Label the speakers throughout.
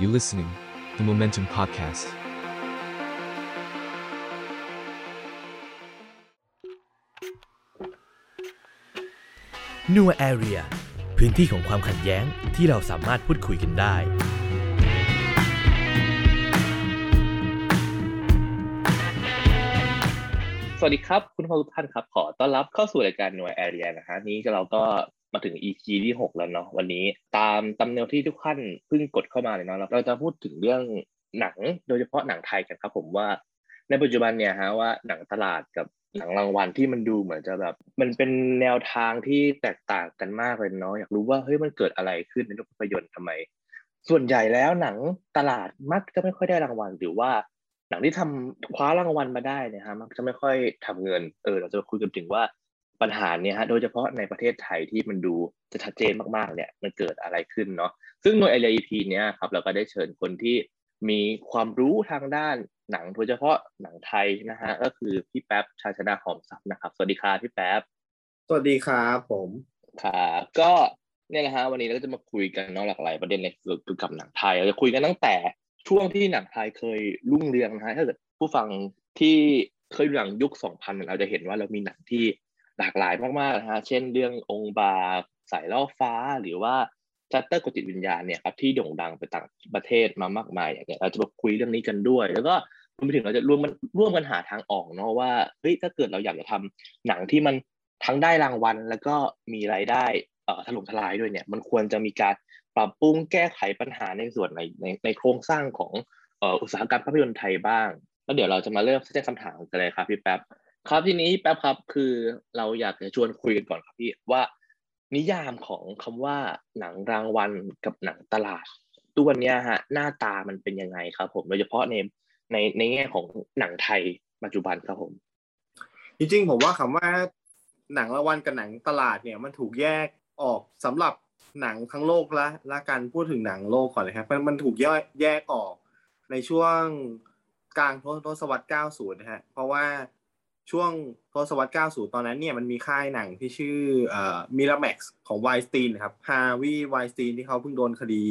Speaker 1: You listening, the Momentum Podcast.
Speaker 2: นัวแอเรียพื้นที่ของความขัดแย้งที่เราสามารถพูดคุยกันได้
Speaker 3: สวัสดีครับ คุณผู้ชมทุกท่านครับ ขอต้อนรับเข้าสู่รายการหน่วยแอเรียนะฮะนี้เราก็ มาถึง EP ที่ 6 แล้วเนาะวันนี้ตามตำเนียที่ทุกท่านเพิ่งกดเข้ามาเลยเนาะเราจะพูดถึงเรื่องหนังโดยเฉพาะหนังไทยกันครับผมว่า ในปัจจุบันเนี่ยฮะว่าหนังตลาดกับหนังรางวัลที่มันดูเหมือนจะแบบ มันเป็นแนวทางที่แตกต่างกันมากเลยเนาะอยากรู้ว่าเฮ้ยมันเกิดอะไรขึ้นในโลกภาพยนตร์ทำไม ส่วนใหญ่แล้วหนังตลาดมักจะไม่ค่อยได้รางวัลหรือว่าหนังที่ทำคว้ารางวัลมาได้เนี่ยฮะมักจะไม่ค่อยทำเงินเออเราจะคุยกันถึงว่า ปัญหาเนี่ยฮะโดยเฉพาะในประเทศไทยที่มันดูจะชัดเจนมากๆเนี่ยมันเกิดอะไรขึ้นเนาะซึ่งหน่วยไอเอีพีเนี้ยครับเราก็ได้เชิญคนที่มีความรู้ทางด้านหนังโดยเฉพาะหนังไทยนะฮะก็คือพี่แป๊บชาชนาหอมทรัพย์นะครับสวัสดีครับพี่แป๊บ
Speaker 4: สวัสดีครับผม
Speaker 3: ครับก็เนี่ยแหละฮะวันนี้เราก็จะมาคุยกันเนาะหลากหลายประเด็นในเกี่ยวกับหนังไทยเราจะคุยกันตั้งแต่ช่วงที่หนังไทยเคยรุ่งเรืองนะฮะถ้าเกิดผู้ฟังที่เคยดูหนังยุค 2000 เราจะเห็นว่าเรามีหนังที่ หลากหลายมากๆนะฮะเช่นเรื่ององค์บาสายล่อฟ้าหรือว่าจัตเตอร์กดจิตวิญญาณเนี่ยครับที่โด่งดังไปต่างประเทศมามากมายอย่างเงี้ยเราจะมาคุยเรื่องนี้กันด้วย แล้วก็รวมไปถึงเราจะร่วมมันร่วมกันหาทางออกเนาะว่าเฮ้ยถ้าเกิดเราอยากจะทำหนังที่มันทั้งได้รางวัล แล้วก็มีรายได้เอ่อถล่มทลายด้วยเนี่ย มันควรจะมีการปรับปรุงแก้ไขปัญหาในส่วนในในในโครงสร้างของเอ่ออุตสาหกรรมภาพยนตร์ไทยบ้างแล้วเดี๋ยวเราจะมาเริ่มแจ้งคำถามกันเลยครับพี่แป๊บ ครับทีนี้แป๊บครับคือเราอยากจะชวนคุยกันก่อนครับพี่ว่า นิยามของคำว่าหนังรางวัลกับหนังตลาดตัวเนี้ยฮะหน้าตามันเป็นยังไงครับ ผมโดยเฉพาะในในในแง่ของหนังไทยปัจจุบันครับผม
Speaker 4: จริงๆผมว่าคำว่าหนังรางวัลกับหนังตลาดเนี่ยมันถูกแยกออกสำหรับหนังทั้งโลกละละกันพูดถึงหนังโลกก่อนเลยครับมันมันถูกแยกแยกออกในช่วงกลางทศวรรษ 90 นะฮะเพราะว่า ช่วงทศวรรษ 90 ตอนนั้นเนี่ยมันมีค่ายหนังที่ชื่อเอ่อมิราแม็กซ์ของไวสตีนครับฮาวิไวสตีนที่เขาเพิ่งโดนคดี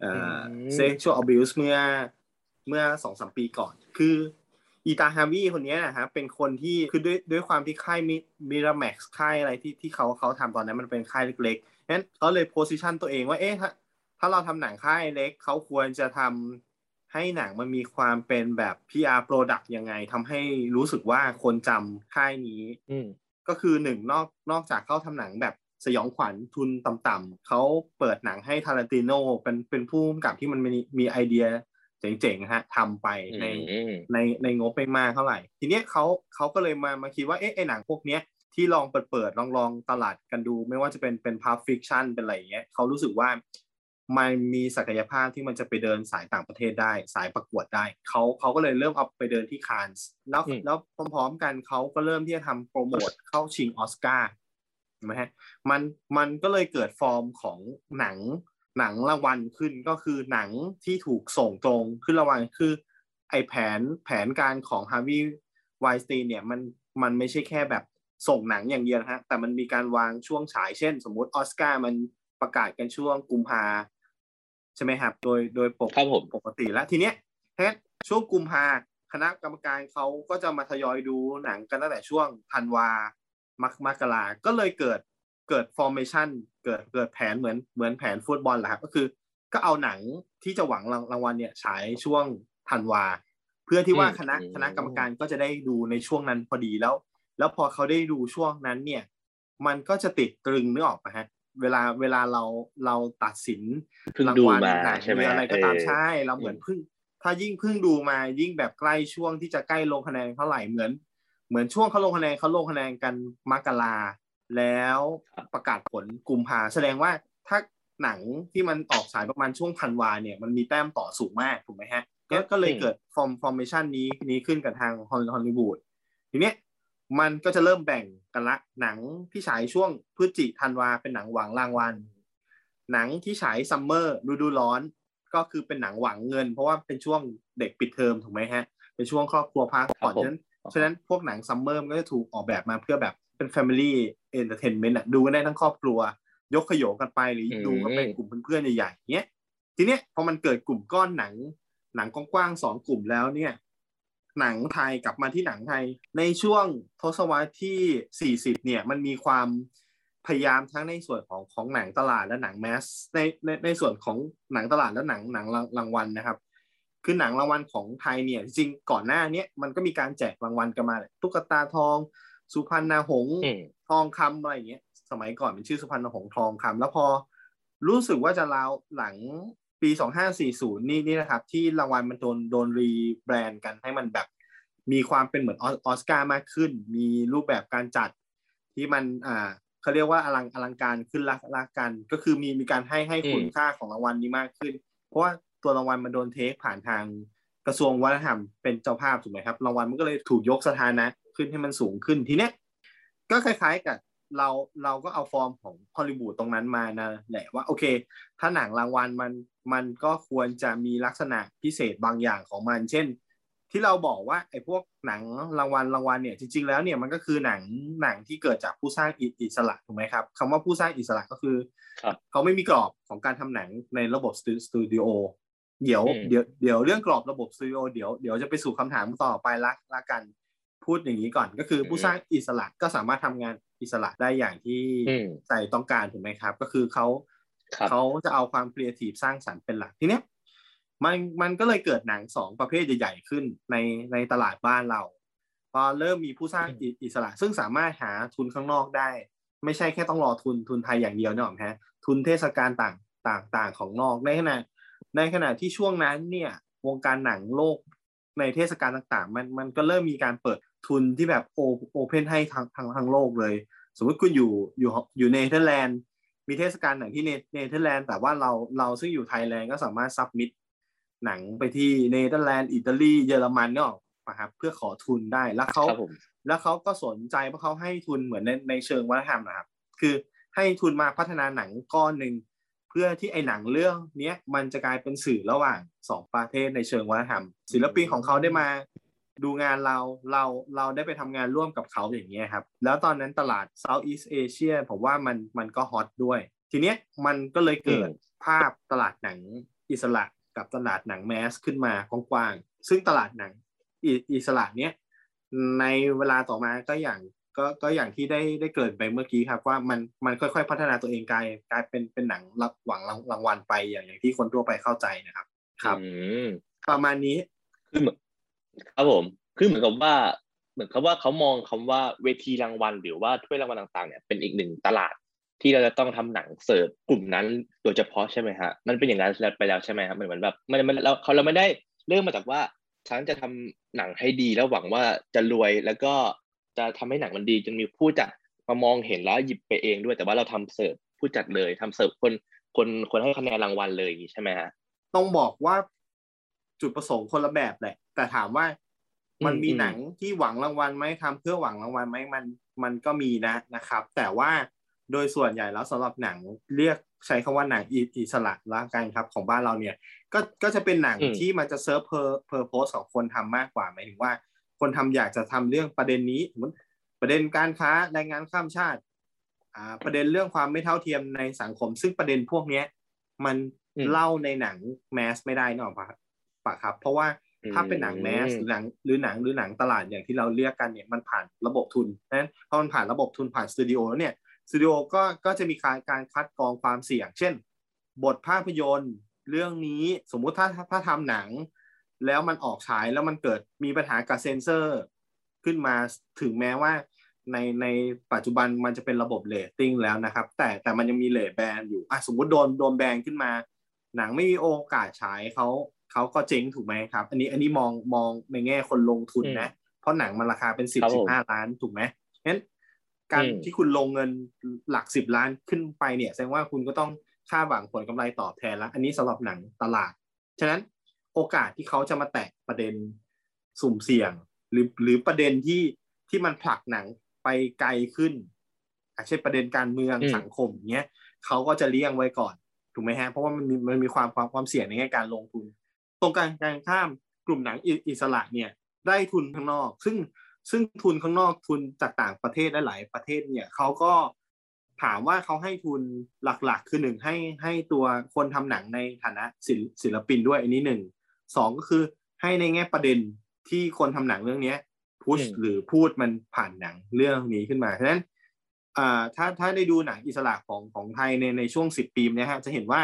Speaker 4: เอ่อ sexual abuse เมื่อเมื่อสองสามปีก่อน คืออีตาฮาวิคนนี้นะครับเป็นคนที่คือด้วยด้วยความที่ค่ายมิราแม็กซ์ค่ายอะไรที่ที่เขาเขาทำตอนนั้นมันเป็นค่ายเล็กๆนั้นเขาเลยโพสิชันตัวเองว่าเอ๊ะถ้าถ้าเราทำหนังค่ายเล็กเขาควรจะทำ ให้หนังมันมีความเป็นแบบ PR product ยังไงทำให้รู้สึกว่าคนจำค่ายนี้
Speaker 3: อืม
Speaker 4: ก็คือหนึ่งนอกนอกจากเขาทำหนังแบบสยองขวัญทุนต่ำๆเขาเปิดหนังให้ทารันติโนเป็นเป็นผู้กำกับที่มันมีมีไอเดียเจ๋งๆฮะทำไปใน
Speaker 3: อืม
Speaker 4: ในในงบไม่มากเท่าไหร่ ทีเนี้ยเขาเขาก็เลยมามาคิดว่าเอ๊ะไอหนังพวกเนี้ยที่ลองเปิดเปิดลองลองตลาดกันดู ไม่ว่าจะเป็นเป็น Pulp Fiction เป็นอะไรอย่างเงี้ยเขารู้สึกว่า มันมีศักยภาพที่มันจะไปเดินสายต่างประเทศได้ สายประกวดได้เขาเขาก็เลยเริ่มเอาไปเดินที่คานส์แล้ว
Speaker 3: อืม
Speaker 4: แล้วพร้อมๆกันเขาก็เริ่มที่จะทำโปรโมทเข้าชิงออสการ์เห็นไหมฮะมันมันก็เลยเกิดฟอร์มของหนังหนังรางวัลขึ้นก็คือหนังที่ถูกส่งตรงขึ้นรางวัลคือ ไอแผนแผนการของฮาร์วีไวสตีนเนี่ยมันมันไม่ใช่แค่แบบส่งหนังอย่างเดียวนะฮะแต่มันมีการวางช่วงฉายเช่น สมมุติออสการ์มันประกาศกันช่วงกุมภา ใช่ไหมครับ โดยโดยปก
Speaker 3: ครับผม
Speaker 4: ปกติแล้วทีเนี้ยแค่ช่วงกุมภาคณะกรรมการเขาก็จะมาทยอยดูหนังกันตั้งแต่ช่วงธันวา มกมกราก็เลยเกิดเกิด formation เกิดเกิดแผนเหมือนเหมือนแผนฟุตบอลแหละครับก็คือ ก็เอาหนังที่จะหวังรางรางวัลเนี่ยฉายช่วงธันวา เพื่อที่ว่า
Speaker 3: อืม
Speaker 4: คณะ
Speaker 3: อืม
Speaker 4: คณะกรรมการก็จะได้ดูในช่วงนั้นพอดีแล้ว แล้วพอเขาได้ดูช่วงนั้นเนี่ย มันก็จะติดตรึงนึกออกปะฮะ เวลาเวลาเราเราตัดสิน
Speaker 3: เพิ่ง
Speaker 4: ราง
Speaker 3: ดู
Speaker 4: วัล
Speaker 3: มา
Speaker 4: หนัง
Speaker 3: ใช่ไหม
Speaker 4: หรืออะไรก็ตาม
Speaker 3: เออ
Speaker 4: ใช่เราเหมือนเพิ่ง ถ้ายิ่งเพิ่งดูมายิ่งแบบใกล้ช่วงที่จะใกล้ลงคะแนนเท่าไหร่เหมือน เหมือนช่วงเขาลงคะแนนเขาลงคะแนนกันมกราแล้วประกาศผลกุมภาแสดงว่าถ้าหนังที่มันออกฉายประมาณช่วงธันวาเนี่ยมันมีแต้มต่อสูงมากถูกไหมฮะก็ก็เลยเกิดฟอร์ม formation นี้นี้ขึ้นกับทางฮอลลีวูดทีเนี้ย มันก็จะเริ่มแบ่งกันละ หนังที่ฉายช่วงพฤศจิธันวาเป็นหนังหวังรางวัล หนังที่ฉายซัมเมอร์ฤดูร้อน ก็คือเป็นหนังหวังเงิน เพราะว่าเป็นช่วงเด็กปิดเทอมถูกไหมฮะ เป็นช่วงครอบครัวพักผ่อน
Speaker 3: ครับผม
Speaker 4: ฉะนั้นฉะนั้นพวกหนังซัมเมอร์มันก็จะถูกออกแบบมาเพื่อแบบเป็น Family Entertainment อะดูกันได้ทั้งครอบครัว ยกขยโยงกันไปหรืออ
Speaker 3: ม
Speaker 4: ดูกันเป็นกลุ่มเพื่อนๆใหญ่ๆเงี้ยทีเนี้ยพอมันเกิดกลุ่มก้อนหนังหนังกว้างๆสองกลุ่มแล้วเนี่ย หนังไทยกลับมาที่หนังไทย ในช่วงทศวรรษที่ 40 เนี่ยมันมีความพยายามทั้งในส่วนของของหนังตลาดและหนังแมสในในในส่วนของหนังตลาดและหนังหนังรางรางวัลนะครับ คือหนังรางวัลของไทยเนี่ยจริงๆก่อนหน้าเนี้ยมันก็มีการแจกรางวัลกันมาแหละตุ๊กตาทอง สุพรรณหงษ์
Speaker 3: อืม
Speaker 4: ทองคำอะไรอย่างเงี้ย สมัยก่อนเป็นชื่อสุพรรณหงษ์ทองคำแล้วพอรู้สึกว่าจะราวหลัง ปี 2540 นี่นี่นะครับ ที่รางวัลมันโดนโดนรีแบรนด์กันให้มันแบบ มีความเป็นเหมือนออออสการ์มากขึ้น มีรูปแบบการจัดที่มันอ่าเขาเรียกว่าอลังอลังการขึ้นละละกัน ก็คือมีมีการให้ให้คุณค่าของรางวัลนี้มากขึ้น เพราะว่าตัวรางวัลมันโดนเทคผ่านทางกระทรวงวัฒนธรรมเป็นเจ้าภาพถูกไหมครับรางวัลมันก็เลยถูกยกสถานะขึ้นให้มันสูงขึ้นทีเนี้ยก็คล้ายๆกับ เราเราก็เอาฟอร์มของฮอลลีวูดตรงนั้นมานะแหละว่าโอเค ถ้าหนังรางวัลมันมันก็ควรจะมีลักษณะพิเศษบางอย่างของมัน เช่น ที่เราบอกว่าไอ้พวกหนังรางวัลรางวัลเนี่ยจริง ๆ แล้วเนี่ยมันก็คือหนังหนังที่เกิดจากผู้สร้างอิอิสระถูกไหมครับคำว่าผู้สร้างอิสระก็คือ
Speaker 3: ครับ
Speaker 4: เขาไม่มีกรอบของการทำหนังในระบบสตูสตูดิโอเดี๋ยว
Speaker 3: อืม
Speaker 4: เดี๋ยวเดี๋ยวเรื่องกรอบระบบสตูดิโอเดี๋ยวเดี๋ยวจะไปสู่คำถามต่อไปละละกันพูดอย่างนี้ก่อนก็คือผู้สร้างอิสระก็สามารถทำงาน อิสระได้อย่างที่
Speaker 3: อืม
Speaker 4: ใจต้องการถูกไหมครับ ก็คือเขา
Speaker 3: ครับ
Speaker 4: เขาจะเอาความครีเอทีฟสร้างสรรค์เป็นหลักทีเนี้ยมันมันก็เลยเกิดหนังสองประเภทใหญ่ ๆ ขึ้นในในตลาดบ้านเราพอเริ่มมีผู้สร้างอิอิสระ ซึ่งสามารถหาทุนข้างนอกได้ ไม่ใช่แค่ต้องรอทุนทุนไทยอย่างเดียวเนอะฮะทุนเทศกาลต่างต่างต่างของนอกในขณะในขณะที่ช่วงนั้นเนี่ยวงการหนังโลกในเทศกาลต่างๆ มันมันก็เริ่มมีการเปิด ทุนที่แบบโอโอเพนให้ทางทางทางโลกเลย สมมติคุณอยู่อยู่อยู่เนเธอร์แลนด์มีเทศกาลหนังที่เนเนเธอร์แลนด์แต่ว่าเราเราซึ่งอยู่ไทยแลนด์ก็สามารถ submit หนังไปที่เนเธอร์แลนด์อิตาลีเยอรมันเนี่ยนะครับเพื่อขอทุนได้แล้วเขา
Speaker 3: ครับผม
Speaker 4: แล้วเขาก็สนใจเพราะเขาให้ทุนเหมือนในในเชิงวัฒนธรรมนะครับ คือให้ทุนมาพัฒนาหนังก้อนหนึ่งเพื่อที่ไอ้หนังเรื่องเนี้ยมันจะกลายเป็นสื่อระหว่างสองประเทศในเชิงวัฒนธรรมศิลปินของเขาได้มา ดูงานเราเราเราได้ไปทำงานร่วมกับเขาอย่างเงี้ยครับ แล้วตอนนั้นตลาด Southeast Asia ผมว่ามันมันก็ฮอตด้วย ทีเนี้ยมันก็เลยเกิด
Speaker 3: อืม
Speaker 4: ภาพตลาดหนังอิสระกับตลาดหนังแมสขึ้นมากว้างๆ ซึ่งตลาดหนังอิอิสระเนี้ยในเวลาต่อมาก็อย่างก็ก็อย่างที่ได้ได้เกริดไปเมื่อกี้ครับว่ามันมันค่อยๆ พัฒนาตัวเองกลายกลายเป็นเป็นหนังรับหวังรางรางวัลไปอย่างอย่างที่คนทั่วไปเข้าใจนะครับ ครับ
Speaker 3: อืม
Speaker 4: ประมาณนี้
Speaker 3: คือเหมือน ครับผมคือเหมือนกับว่า เหมือนกับว่าเขามองคำว่าเวทีรางวัล หรือว่าถ้วยรางวัลต่างๆเนี่ยเป็นอีกหนึ่งตลาดที่เราจะต้องทำหนังเสิร์ฟกลุ่มนั้นโดยเฉพาะใช่ไหมฮะมันเป็นอย่างนั้นไปแล้วใช่ไหมครับเหมือนแบบมันมันเราเขาเราไม่ได้เริ่มมาจากว่าฉันจะทำหนังให้ดีแล้วหวังว่าจะรวยแล้วก็จะทำให้หนังมันดีจนมีผู้จัดมามองเห็นแล้วหยิบไปเองด้วยแต่ว่าเราทำเสิร์ฟผู้จัดเลยทำเสิร์ฟคนคนคนให้คะแนนรางวัลเลยใช่ไหมฮะ
Speaker 4: ต้องบอกว่าจุดประสงค์คนละแบบแหละ แต่ถามว่ามันมี
Speaker 3: อืม
Speaker 4: หนังที่หวังรางวัลไหมทำเพื่อหวังรางวัลไหมมันมันก็มีนะนะครับ แต่ว่าโดยส่วนใหญ่แล้วสำหรับหนังเรียกใช้คำว่าหนังอิอิสระละกันครับ ของบ้านเราเนี่ยก็ก็จะเป็นหนัง
Speaker 3: อืม
Speaker 4: ที่มันจะ serve pur- purpose ของคนทำมากกว่าหมายถึงว่า คนทำอยากจะทำเรื่องประเด็นนี้สมมติประเด็นการค้าแรงงานข้ามชาติอ่าประเด็นเรื่องความไม่เท่าเทียมในสังคม ซึ่งประเด็นพวกเนี้ย มัน
Speaker 3: อืม
Speaker 4: เล่าในหนัง mass ไม่ได้เนอะปะปะครับ เพราะว่า ถ้าเป็นหนัง mass หรือหนังหรือหนังหรือหนังตลาดอย่างที่เราเรียกกันเนี่ยมันผ่านระบบทุนนั้นพอมันผ่านระบบทุนผ่านสตูดิโอแล้วเนี่ยสตูดิโอก็ก็จะมีการการคัดกรองความเสี่ยง เช่น บทภาพยนตร์ เรื่องนี้สมมุติถ้าถ้าทำหนัง แล้วมันออกฉายแล้วมันเกิดมีปัญหากับเซนเซอร์ ขึ้นมาถึงแม้ว่าในในปัจจุบันมันจะเป็นระบบเรตติ้งแล้วนะครับ แต่แต่มันยังมีเรตแบนอยู่อะสมมุติโดนโดนแบนขึ้นมา หนังไม่มีโอกาสฉายเขา เขาก็เจ๊งถูกไหมครับ อันนี้อันนี้มองมองในแง่คนลงทุนนะเพราะหนังมันราคาเป็นสิบ
Speaker 3: ครับ
Speaker 4: สิ
Speaker 3: ผ
Speaker 4: บ
Speaker 3: ม
Speaker 4: ห้าล้านถูกไหมงั้นการ
Speaker 3: อืม
Speaker 4: ที่คุณลงเงินหลักสิบล้านขึ้นไปเนี่ย แสดงว่าคุณก็ต้องคาดหวังผลกำไรตอบแทนแล้ว อันนี้สำหรับหนังตลาด ฉะนั้นโอกาสที่เขาจะมาแตะประเด็นสุ่มเสี่ยง หรือหรือประเด็นที่ที่มันผลักหนังไปไกลขึ้นอาเช่นประเด็นการเมือง
Speaker 3: อืม
Speaker 4: สังคมเนี้ยเขาก็จะเลี่ยงไว้ก่อนถูกไหมฮะเพราะว่ามันมีมันมีความความความเสี่ยงในแง่การลงทุนต รงกลางการข้ามกลุ่มหนังอิอิสระเนี่ยได้ทุนข้างนอก ซึ่งซึ่งทุนข้างนอกทุนจากต่างประเทศหลาย ๆ ประเทศเนี่ยเขาก็พถามว่าเขาให้ทุนหลักๆ คือหนึ่งให้ให้ตัวคนทำหนังในฐานะศิลศิลปินด้วยอันนี้หนึ่งสองก็คือให้ในแง่ประเด็นที่คนทำหนังเรื่องเนี้ยพุช
Speaker 3: อืม
Speaker 4: หรือพูดมันผ่านหนังเรื่องนี้ขึ้นมาฉะนั้นอ่าถ้าถ้าได้ดูหนังอิสระของของไทยในในช่วงสิบปีเนี้ยฮะจะเห็นว่า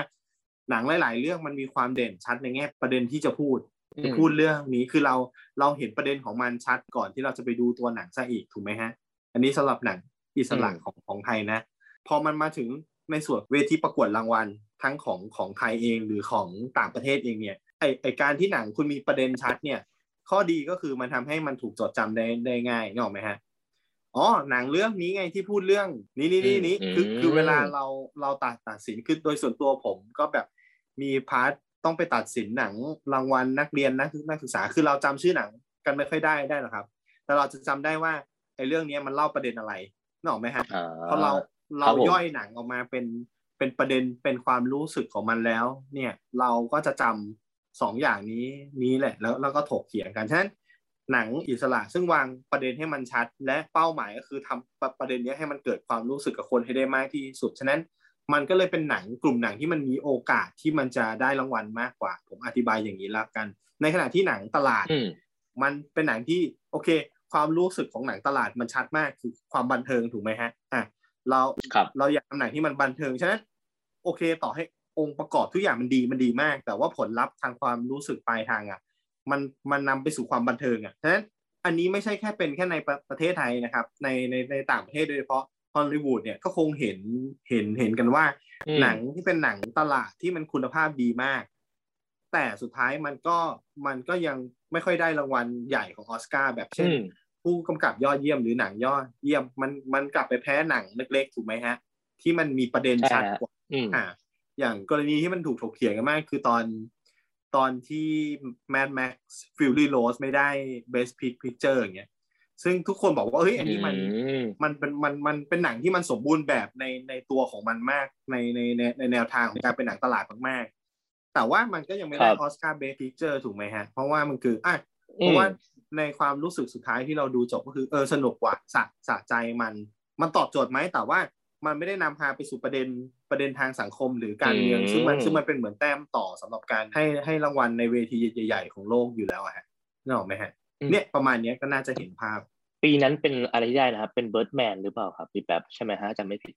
Speaker 4: หนังหลาย ๆ เรื่องมันมีความเด่นชัดในแง่ประเด็นที่จะพูด
Speaker 3: อืม
Speaker 4: จะพูดเรื่องนี้คือเราเราเห็นประเด็นของมันชัดก่อนที่เราจะไปดูตัวหนังซะอีกถูกไหมฮะ อันนี้สำหรับหนังอิสระ
Speaker 3: อืม
Speaker 4: ของของไทยนะ พอมันมาถึงในส่วนเวทีประกวดรางวัลทั้งของของไทยเองหรือของต่างประเทศเองเนี่ยไอไอการที่หนังคุณมีประเด็นชัดเนี่ย ข้อดีก็คือมันทำให้มันถูกจดจำได้ได้ง่ายนึกออกไหมฮะอ๋อหนังเรื่องนี้ไงที่พูดเรื่องนี้นี้นี้นี้คือคือเวลาเราเราตัดตัดสินคือโดยส่วนตัวผมก็แบบ มีพาร์ทต้องไปตัดสินหนังรางวัลนักเรียนนักนักศึกษาคือเราจำชื่อหนังกันไม่ค่อยได้ได้หรอกครับ แต่เราจะจำได้ว่าไอ้เรื่องเนี้ยมันเล่าประเด็นอะไรนึกออกไหมฮะ
Speaker 3: อ่า
Speaker 4: พอเรา
Speaker 3: ค
Speaker 4: เรา
Speaker 3: รับผม
Speaker 4: ย่อยหนังออกมาเป็นเป็นประเด็นเป็นความรู้สึกของมันแล้ว เนี่ยเราก็จะจำสองอย่างนี้นี้แหละ แล้วแล้วก็ถกเถียงกันฉะนั้นหนังอิสระซึ่งวางประเด็นให้มันชัด และเป้าหมายก็คือทำประประเด็นเนี้ยให้มันเกิดความรู้สึกกับคนให้ได้มากที่สุด ฉะนั้น มันก็เลยเป็นหนังกลุ่มหนังที่มันมีโอกาสที่มันจะได้รางวัลมากกว่า ผมอธิบายอย่างนี้แล้วกัน ในขณะที่หนังตลาด
Speaker 3: อืม
Speaker 4: มันเป็นหนังที่โอเค ความรู้สึกของหนังตลาดมันชัดมากคือความบันเทิงถูกไหมฮะอะเรา
Speaker 3: ครับ
Speaker 4: เราอยากทำหนังที่มันบันเทิงฉะนั้นโอเค ต่อให้องค์ประกอบทุกอย่างมันดีมันดีมาก แต่ว่าผลลัพธ์ทางความรู้สึกปลายทางอะ มันมันนำไปสู่ความบันเทิงอะฉะนั้นอันนี้ไม่ใช่แค่เป็นแค่ในประประเทศไทยนะครับ ในในในต่างประเทศโดยเฉพาะ ฮอลลีวูดเนี่ยก็คงเห็นเห็นเห็นกันว่า
Speaker 3: อืม
Speaker 4: หนังที่เป็นหนังตลาดที่มันคุณภาพดีมาก แต่สุดท้ายมันก็มันก็ยังไม่ค่อยได้รางวัลใหญ่ของออสการ์แบบเช่น
Speaker 3: อืม
Speaker 4: ผู้กำกับยอดเยี่ยมหรือหนังยอดเยี่ยมมันมันกลับไปแพ้หนังเล็กๆถูกไหมฮะ ที่มันมีประเด็น
Speaker 3: ใช่
Speaker 4: ชัด
Speaker 3: ฮะ
Speaker 4: กว่า
Speaker 3: อืม
Speaker 4: อ่า อย่างกรณีที่มันถูกถกเถียงกันมาก คือตอนตอนที่ Mad Max Fury Road ไม่ได้ Best Pic- Picture อย่างเงี้ย ซึ่งทุกคนบอกว่าเฮ้ยอันนี้มัน
Speaker 3: อืม
Speaker 4: มันเป็นมันมันเป็นหนังที่มันสมบูรณ์แบบในในตัวของมันมากในในในในแนวทางของการเป็นหนังตลาดมากๆ แต่ว่ามันก็ยังไม่ได้
Speaker 3: ครับ
Speaker 4: ออสการ์ Best Picture ถูกไหมฮะ เพราะว่ามันคืออะ
Speaker 3: อืม
Speaker 4: ราะว่าในความรู้สึกสุดท้ายที่เราดูจบก็คือเออสนุกกว่าสะสะใจมัน มันตอบโจทย์ไหมแต่ว่ามันไม่ได้นำพาไปสู่ประเด็นประเด็นทางสังคมหรือการเมือง
Speaker 3: อืม
Speaker 4: ซึ่งมันซึ่งมันเป็นเหมือนแต้มต่อสำหรับการให้ให้รางวัลในเวทีใหญ่ ๆ ของโลกอยู่แล้วอะฮะนึกออกไหมฮะ เนี่ยประมาณเนี้ยก็น่าจะเห็นภาพ
Speaker 3: ปีนั้นเป็นอะไรที่ได้นะครับ เป็นเบิร์ดแมนหรือเปล่าครับพี่แป๊บใช่ไหมฮะจำไม่ผิด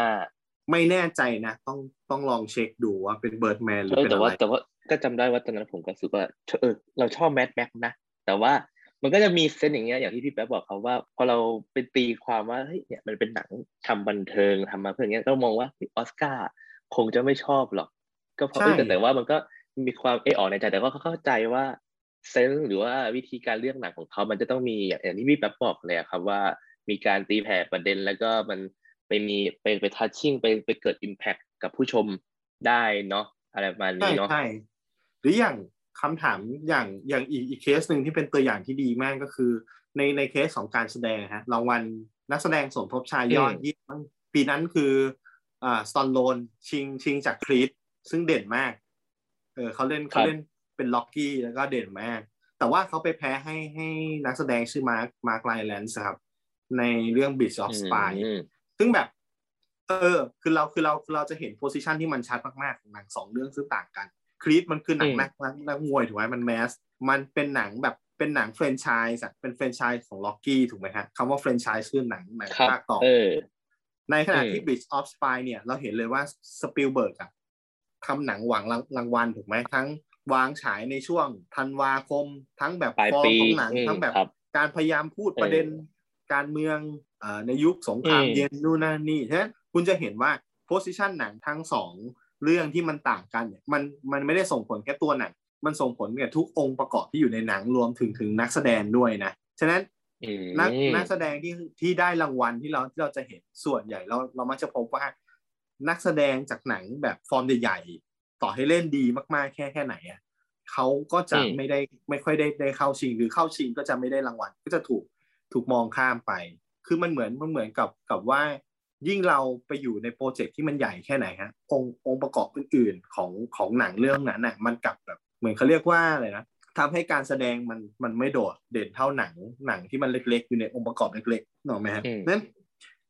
Speaker 3: 2015
Speaker 4: ไม่แน่ใจนะ ต้องต้องลองเช็คดูว่าเป็นเบิร์ดแมนหรือ
Speaker 3: เออ
Speaker 4: เป็น
Speaker 3: แต่
Speaker 4: อะ
Speaker 3: ว่า
Speaker 4: ไร
Speaker 3: แต่ว่าก็จำได้ว่าตอนนั้นผมก็รู้สึกว่าเออเราชอบแม d แม็กนะ แต่ว่ามันก็จะมีเซนส์อย่างเงี้ยอย่างที่พี่แป๊บบอกเขาว่า พอเราไปตีความว่าเฮ้ยเนี่ยมันเป็นหนังทำบันเทิงทำมาเพื่ออย่างเงี้ยก็มองว่าเฮ้ยออสการ์คงจะไม่ชอบหรอก ก็เพราะ
Speaker 4: ใช่
Speaker 3: เออแต่แต่ว่ามันก็มีความเออออกในใจแต่ก็เข้าใจว่า เซนส์หรือว่าวิธีการเลือกหนังของเขา มันจะต้องมีอย่างอย่างที่พี่แป๊บบอกเลยอะครับว่ามีการตีแผ่ประเด็นแล้วก็มันไปมีไปไปทัชชิ่งไปไปเกิดอิมแพคกับผู้ชมได้เนาะอะไรประมาณ
Speaker 4: ใช่
Speaker 3: นี้เนาะ
Speaker 4: ใช่หรืออย่างคำถามอย่างอย่างอีกอีกเคสหนึ่งที่เป็นตัวอย่างที่ดีมากก็คือ ในในเคสของการแสดงฮะรางวัลนักแสดงสมทบชายยอด
Speaker 3: อืม
Speaker 4: เยี่ยมปีนั้นคืออ่าสตอลโลนชิงชิงจากครีดซึ่งเด่นมากเออเขาเล่นเขาเล่น เป็นร็อกกี้แล้วก็เด่นมาก แต่ว่าเขาไปแพ้ให้ให้นักแสดงชื่อมาร์คมาร์คไรแลนซ์ครับ ในเรื่อง Bridge of Spy
Speaker 3: อืม
Speaker 4: ซึ่งแบบ เออ คือเราคือเราคือเราจะเห็น position ที่มันชัดมากๆของหนังสองเรื่องซึ่งต่างกันครีดมันคือหนัง
Speaker 3: อืม
Speaker 4: นักนักนักมวยถูกไหมมัน mass มันเป็นหนังแบบเป็นหนังแฟรนไชส์อะเป็นแฟรนไชส์ของร็อกกี้ถูกไหมฮะคำว่าแฟรนไชส์คือหนังหนัง
Speaker 3: ครับ
Speaker 4: ภาคต่อ
Speaker 3: เออ
Speaker 4: ในขณะ
Speaker 3: อืม
Speaker 4: ที่ Bridge of Spy เนี่ย เราเห็นเลยว่าสปิลเบิร์กอะทำหนังหวังรางรางวัลถูกไหมทั้ง วางฉายในช่วงธันวาคม ทั้งแบบ
Speaker 3: ปลาย
Speaker 4: ฟอร์ม
Speaker 3: ปี
Speaker 4: ของหนัง
Speaker 3: อืม
Speaker 4: ทั้งแบบ
Speaker 3: ครับ
Speaker 4: การพยายามพูด
Speaker 3: เออ
Speaker 4: ประเด็นการเมืองเอ่อในยุคสงคราม
Speaker 3: อืม
Speaker 4: เย็นนู่นนั่นนี่ฉะนั้นคุณจะเห็นว่าโพสิชันหนังทั้งสองเรื่องที่มันต่างกันเนี่ยมันมันไม่ได้ส่งผลแค่ตัวหนัง มันส่งผลกับทุกองค์ประกอบที่อยู่ในหนังรวมถึงถึงนักแสดงด้วยนะฉะนั้น
Speaker 3: อืม
Speaker 4: นักนักแสดงที่ที่ได้รางวัลที่เราที่เราจะเห็นส่วนใหญ่เราเรามักจะพบว่านักแสดงจากหนังแบบฟอร์มใหญ่ๆ ต่อให้เล่นดีมากๆแค่แค่ไหนอะเขาก็จะ
Speaker 3: อืม
Speaker 4: ไม่ได้ไม่ค่อยได้ได้เข้าชิง หรือเข้าชิงก็จะไม่ได้รางวัล ก็จะถูกถูกมองข้ามไป คือมันเหมือนมันเหมือนกับกับว่า ยิ่งเราไปอยู่ในโปรเจกต์ที่มันใหญ่แค่ไหนฮะองค์องค์ประกอบอื่นๆของของหนังเรื่องนั้นน่ะมันกลับแบบเหมือนเขาเรียกว่าอะไรนะทำให้การแสดงมันมันไม่โดดเด่นเท่าหนังหนังที่มันเล็กๆ อยู่ในองค์ประกอบเล็กๆนึกออกไหมฮะ
Speaker 3: อืม
Speaker 4: นั้น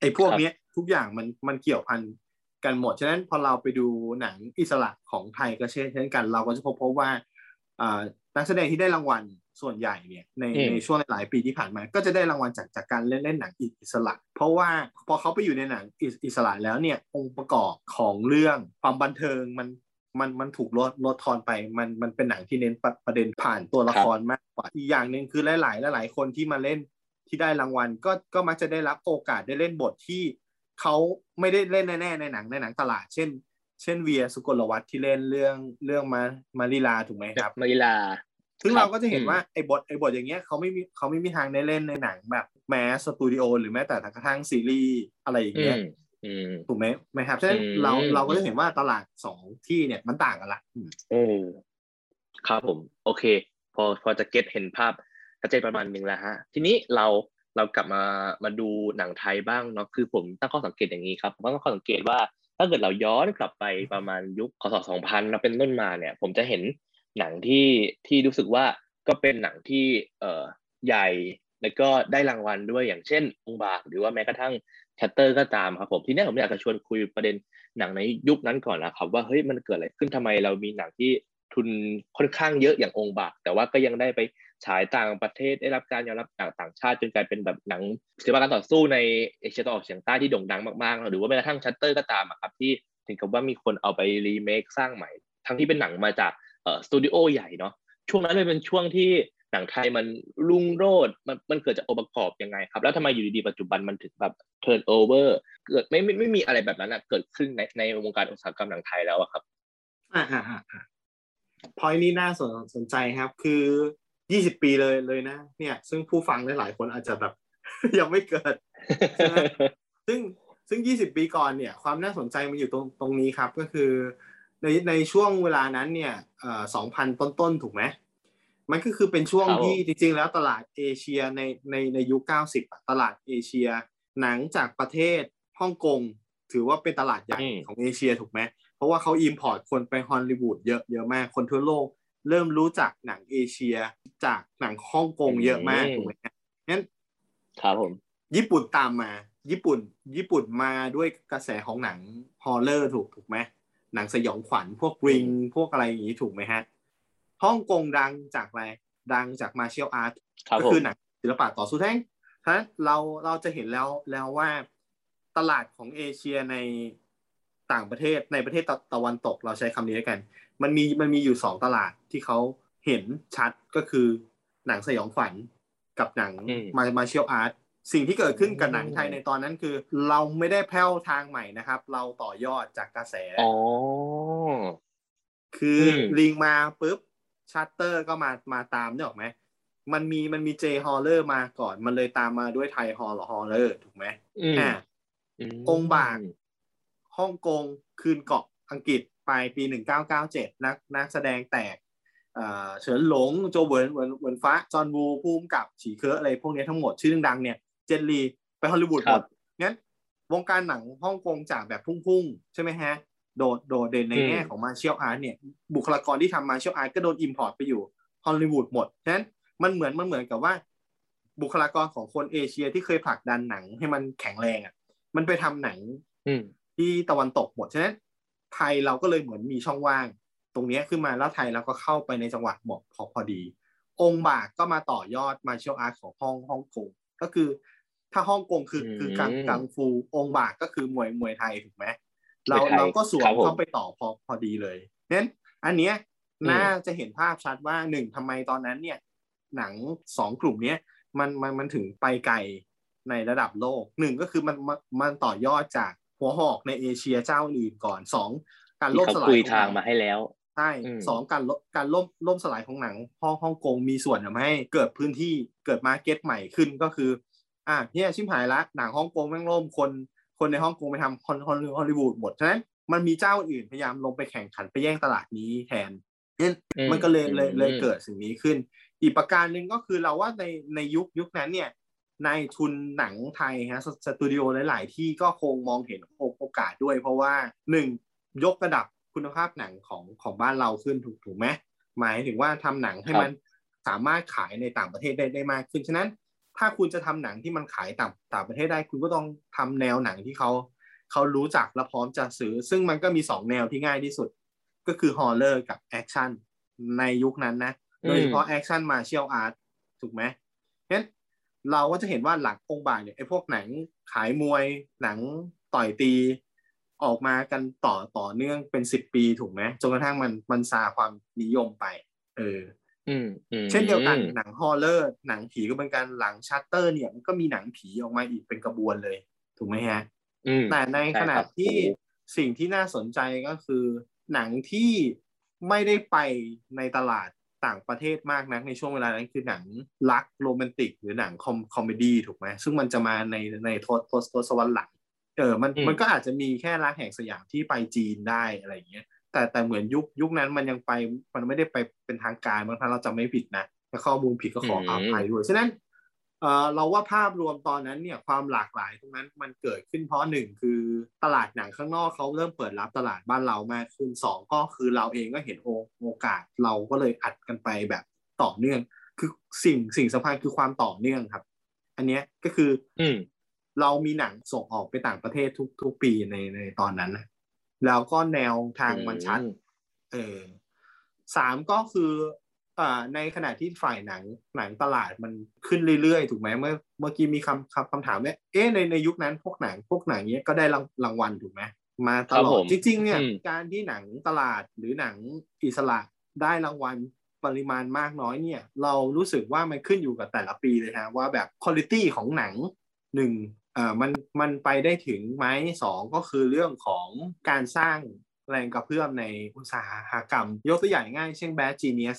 Speaker 4: ไอ้พวกเนี้ยทุกอย่างมันมันเกี่ยวพัน กันหมด ฉะนั้นพอเราไปดูหนังอิสระของไทยก็เช่นเช่นกัน เราก็จะพบพบว่าอ่านักแสดงที่ได้รางวัลส่วนใหญ่เนี่ยใน
Speaker 3: อืม
Speaker 4: ในช่วงหลายๆปีที่ผ่านมา ก็จะได้รางวัลจากจากการเล่นเล่นหนังอิสระ เพราะว่าพอเขาไปอยู่ในหนังอิอิสระแล้วเนี่ยองค์ประกอบของเรื่องความบันเทิงมันมันมันถูกลดลดทอนไป มันมันเป็นหนังที่เน้นประประเด็นผ่านตัวละครมากกว่า อีกอย่างหนึ่งคือหลาย ๆ หลาย ๆ คนที่มาเล่นที่ได้รางวัลก็ก็มักจะได้รับโอกาสได้เล่นบทที่ เขาไม่ได้เล่นแน่ๆในหนังในหนังตลาด เช่น เช่นเวียสุกลวัฒน์ที่เล่นเรื่องเรื่องมามาริลาถูกไหมครับ
Speaker 3: มาริลา
Speaker 4: ซึ่ง
Speaker 3: ครับ
Speaker 4: เราก็จะเห็น
Speaker 3: อืม
Speaker 4: ว่าไอ้บทไอ้บทอย่างเงี้ยเขาไม่มีเขาไม่มีทางได้เล่นในหนังแบบแมสสตูดิโอหรือแม้แต่กระทั่งซีรีส์อะไรอย่าง
Speaker 3: อื
Speaker 4: เงี้ย
Speaker 3: มอืม
Speaker 4: ถูกไหมไหมครับฉะนั้น
Speaker 3: อืม
Speaker 4: เราเราก็จะเห็นว่าตลาดสองที่เนี่ยมันต่างกันละอืม
Speaker 3: เออครับผม โอเค พอพอจะเก็ตเห็นภาพชัดเจนประมาณหนึ่งแล้วฮะ ทีนี้เรา เรากลับมามาดูหนังไทยบ้างเนาะคือผมตั้งข้อสังเกตอย่างนี้ครับผมตั้งข้อสังเกตว่า ถ้าเกิดเราย้อนกลับไปประมาณยุคคศ2000แล้วเป็นต้นมาเนี่ย ผมจะเห็นหนังที่ที่รู้สึกว่าก็เป็นหนังที่เอ่อใหญ่แล้วก็ได้รางวัลด้วยอย่างเช่นองค์บากหรือว่าแม้กระทั่งชัตเตอร์ก็ตามครับผมทีนี้ผมอยากจะชวนคุยประเด็นหนังในยุคนั้นก่อนนะครับ ว่าเฮ้ยมันเกิดอะไรขึ้นทำไมเรามีหนังที่ทุนค่อนข้างเยอะอย่างองค์บาก แต่ว่าก็ยังได้ไป ฉายต่างประเทศได้รับการยอมรับจากต่างชาติจนกลายเป็นแบบหนังศิลปะการต่อสู้ในเอเชียตะวันออกเฉียงใต้ที่โด่งดังมากๆ หรือว่าแม้กระทั่งชัตเตอร์ก็ตามครับที่ถึงกับว่ามีคนเอาไปรีเมคสร้างใหม่ ทั้งที่เป็นหนังมาจากเอ่อสตูดิโอใหญ่เนาะช่วงนั้นเลยเป็นช่วงที่หนังไทยมันรุ่งโรจน์มันมันเกิดจากองค์ประกอบยังไงครับ แล้วทำไมอยู่ดีๆปัจจุบันมันถึงแบบ turnover เกิดไม่ไม่ไม่มีอะไรแบบนั้นอะเกิดขึ้นในในวงการอุตสาหกรรมหนังไทยแล้วอะครับ
Speaker 4: อ่าอ่าอ่าอ่าพอยนี้น่าสนสนใจครับ คือ ยี่สิบปีเลยเลยนะ เนี่ย ซึ่งผู้ฟังหลายๆคนอาจจะแบบ ยังไม่เกิดใช่ไหมซึ่งซึ่ง20ปีก่อนเนี่ย ความน่าสนใจมันอยู่ตรงตรงนี้ครับ ก็คือในในช่วงเวลานั้นเนี่ยเอ่อ2,000ต้นๆถูกไหมมันก็คือเป็นช่วง
Speaker 3: ครับผม
Speaker 4: ที่จริง ๆ แล้วตลาดเอเชียในในในยุค90อะตลาดเอเชีย หนังจากประเทศฮ่องกงถือว่าเป็นตลาดใหญ่
Speaker 3: อืม
Speaker 4: ของเอเชียถูกไหมเพราะว่าเขา import คนไปฮอลลีวูดเยอะเยอะมากคนทั่วโลก เริ่มรู้จักหนังเอเชีย จากหนังฮ่องกงเยอะมากถูกไหมงั้น
Speaker 3: ครับผม
Speaker 4: ญี่ปุ่นตามมา ญี่ปุ่น ญี่ปุ่นมาด้วยกระแสของหนัง horror ถูกถูกไหมหนังสยองขวัญพวกริงพวกอะไรอย่างนี้ถูกไหมฮะฮ่องกงดังจากอะไรดังจาก martial art
Speaker 3: ครับ
Speaker 4: ก็
Speaker 3: ผม
Speaker 4: คือหนังศิลปะต่อสู้แท่งฉะนั้นเราเราจะเห็นแล้วแล้วว่าตลาดของเอเชียในต่างประเทศในประเทศตะตะวันตกเราใช้คำนี้แล้วกัน มันมีมันมีอยู่สองตลาดที่เขาเห็นชัดก็คือหนังสยองขวัญกับหนัง
Speaker 3: อืม
Speaker 4: มามาเชียลอาร์ตสิ่งที่เกิดขึ้นกับ
Speaker 3: อืม
Speaker 4: หนังไทยในตอนนั้นคือ เราไม่ได้แผ่วทางใหม่นะครับ เราต่อยอดจากกระแส
Speaker 3: อ๋อ
Speaker 4: คืออ
Speaker 3: ม
Speaker 4: ลิงมาปุ๊บชัตเตอร์ก็มามาตามเนี่ยถูกไหมมันมีมันมี J-horror มาก่อน มันเลยตามมาด้วยไทย hor horror ถูกไหม
Speaker 3: อืม
Speaker 4: อ่าองค์บากฮ่องกงคืนเกาะอังกฤษ ปลายปี 1997 นักนักแสดงแตกเอ่อเฉินหลงโจเหวินเหวินเหวินฟ้าจอห์นวูผู้กำกับฉีเคอะอะไรพวกนี้ทั้งหมดชื่อดังๆเนี่ยเจ็ทลีไปฮอลลีวูดหมดงั้นวงการหนังฮ่องกงจากแบบพุ่งๆ ใช่ไหมฮะ โดดโดดเด่นใน
Speaker 3: อืม
Speaker 4: แง่ของ martial art เนี่ย บุคลากรที่ทำ martial art ก็โดน import ไปอยู่ฮอลลีวูดหมดฉะนั้นมันเหมือนมันเหมือนกับว่า บุคลากรของคนเอเชียที่เคยผลักดันหนังให้มันแข็งแรงอะมันไปทำหนัง
Speaker 3: อืม
Speaker 4: ที่ตะวันตกหมดฉะนั้น ไทยเราก็เลยเหมือนมีช่องว่าง ตรงเนี้ยขึ้นมาแล้วไทยเราก็เข้าไปในจังหวะเหมาะพอพอดี องค์บากก็มาต่อยอด martial art ของฮ่องฮ่องกงก็คือ ถ้าฮ่องกงคือ
Speaker 3: อืม
Speaker 4: คือกังกังฟูองค์บากก็คือมวยมวยไทยถูกไหมเรา
Speaker 3: มวยไทย
Speaker 4: เราก็สว
Speaker 3: ครั
Speaker 4: ม
Speaker 3: บผม
Speaker 4: เข้าไปต่อพอพอดีเลยนั้นอันเนี้ย
Speaker 3: อืม
Speaker 4: น่าจะเห็นภาพชัดว่าหนึ่งทำไมตอนนั้นเนี่ย หนังสองกลุ่มเนี้ยมันมันมันถึงไปไกลในระดับโลกหนึ่งก็คือมันมันมันต่อยอดจาก หัวหอกในเอเชียเจ้าอื่นก่อนสองการ
Speaker 3: ที่
Speaker 4: ล่ม
Speaker 3: เขา
Speaker 4: สลาย
Speaker 3: คุย
Speaker 4: ของ
Speaker 3: ทาง
Speaker 4: หนั
Speaker 3: มาให้แล้ว
Speaker 4: ใช่
Speaker 3: อืม
Speaker 4: สองการลบการล่มล่มสลายของหนังฮ่องฮ่องกงมีส่วนทำให้เกิดพื้นที่เกิด market ใหม่ขึ้นก็คือ อะเนี่ยชิบหายละหนังฮ่องกงแม่งล่มคน คนในฮ่องกงไปทำฮอลฮอลฮอลลีวูดหมดฉะนั้นมันมีเจ้าอื่นพยายามลงไปแข่งขันไปแย่งตลาดนี้แทนเนี่ย
Speaker 3: อืม
Speaker 4: มันก็เลยเลย
Speaker 3: อืม
Speaker 4: เลยเกิดสิ่งนี้ขึ้น อีกประการหนึ่งก็คือเราว่าในในยุคยุคนั้นเนี่ยนายทุนหนังไทยฮะสตูดิโอหลาย ๆ ที่ก็คงมองเห็นโอกาสด้วย เพราะว่าหนึ่งยกระดับคุณภาพหนังของของบ้านเราขึ้นถูกถูกไหมหมายถึงว่าทำหนังให้
Speaker 3: ครับ
Speaker 4: มันสามารถขายในต่างประเทศได้ได้มากขึ้นฉะนั้น ถ้าคุณจะทำหนังที่มันขายต่างต่างประเทศได้ คุณก็ต้องทำแนวหนังที่เขาเขารู้จักและพร้อมจะซื้อ ซึ่งมันก็มีสองแนวที่ง่ายที่สุด ก็คือ horror กับแอคชั่นในยุคนั้นนะโดยเฉพาะแอคชั่น martial art ถูกไหมงั้น เราก็จะเห็นว่าหลังองค์บากเนี่ยไอ้พวกหนังขายมวยหนังต่อยตีออกมากันต่อต่อเนื่องเป็นสิบปีถูกไหมจนกระทั่งมันมันซาความนิยมไป เออ
Speaker 3: อืมอืม
Speaker 4: เช่นเดียวกันหนัง horror หนังผีก็เป็นการหลังชัตเตอร์เนี่ยมันก็มีหนังผีออกมาอีกเป็นกระบวนเลย ถูกไหมฮะ
Speaker 3: อืม
Speaker 4: แต่ในขณะ
Speaker 3: ใช่ครับ
Speaker 4: ที่
Speaker 3: โอ้โห
Speaker 4: สิ่งที่น่าสนใจก็คือ หนังที่ไม่ได้ไปในตลาด ต่างประเทศมากนักในช่วงเวลานั้นคือหนังรักโรแมนติก หรือหนัง com comedy ถูกไหมซึ่งมันจะมาในในทศทศทศวรรษหลังเออมัน
Speaker 3: อืม
Speaker 4: มันก็อาจจะมีแค่รักแห่งสยามที่ไปจีนได้อะไรอย่างเงี้ยแต่แต่เหมือนยุคยุคนั้นมันยังไปมันไม่ได้ไปเป็นทางการบางครั้งเราจำไม่ผิดนะถ้าข้อมูลผิดก็ขออภัยด้วยฉะนั้น เออเราว่าภาพรวมตอนนั้นเนี่ยความหลากหลายตรงนั้นมันเกิดขึ้นเพราะหนึ่งคือตลาดหนังข้างนอกเขาเริ่มเปิดรับตลาดบ้านเรามากขึ้นสองก็คือเราเองก็เห็นโอโอกาสเราก็เลยอัดกันไปแบบต่อเนื่อง คือสิ่งสิ่งสำคัญคือความต่อเนื่องครับ อันเนี้ยก็คืออ
Speaker 3: อืม
Speaker 4: เรามีหนังส่งออกไปต่างประเทศทุกทุกปีในในตอนนั้นนะแล้วก็แนวทางมันชัดเออสามก็คืออ่า ในขณะที่ฝ่ายหนังหนังตลาดมันขึ้นเรื่อยๆ ถูกไหมเมื่อเมื่อกี้มีคำคำคำถามว่าเอ๊ะในในยุคนั้นพวกหนังพวกหนังเนี้ยก็ได้รางรางวัลถูกไหมมาต
Speaker 3: ครับ
Speaker 4: ลอ
Speaker 3: ผ
Speaker 4: ด
Speaker 3: ม
Speaker 4: จริงๆเนี่ย
Speaker 3: อืม
Speaker 4: การที่หนังตลาดหรือหนังอิสระได้รางวัลปริมาณมากน้อยเนี่ย เรารู้สึกว่ามันขึ้นอยู่กับแต่ละปีเลยฮะว่าแบบคุณภาพของหนังหนึ่งเอ่อมันมันไปได้ถึงไหมสองก็คือเรื่องของการสร้างแรงกระเพื่อมในอุตสาหกรรม ยกตัวอย่างง่ายเช่น Bad Genius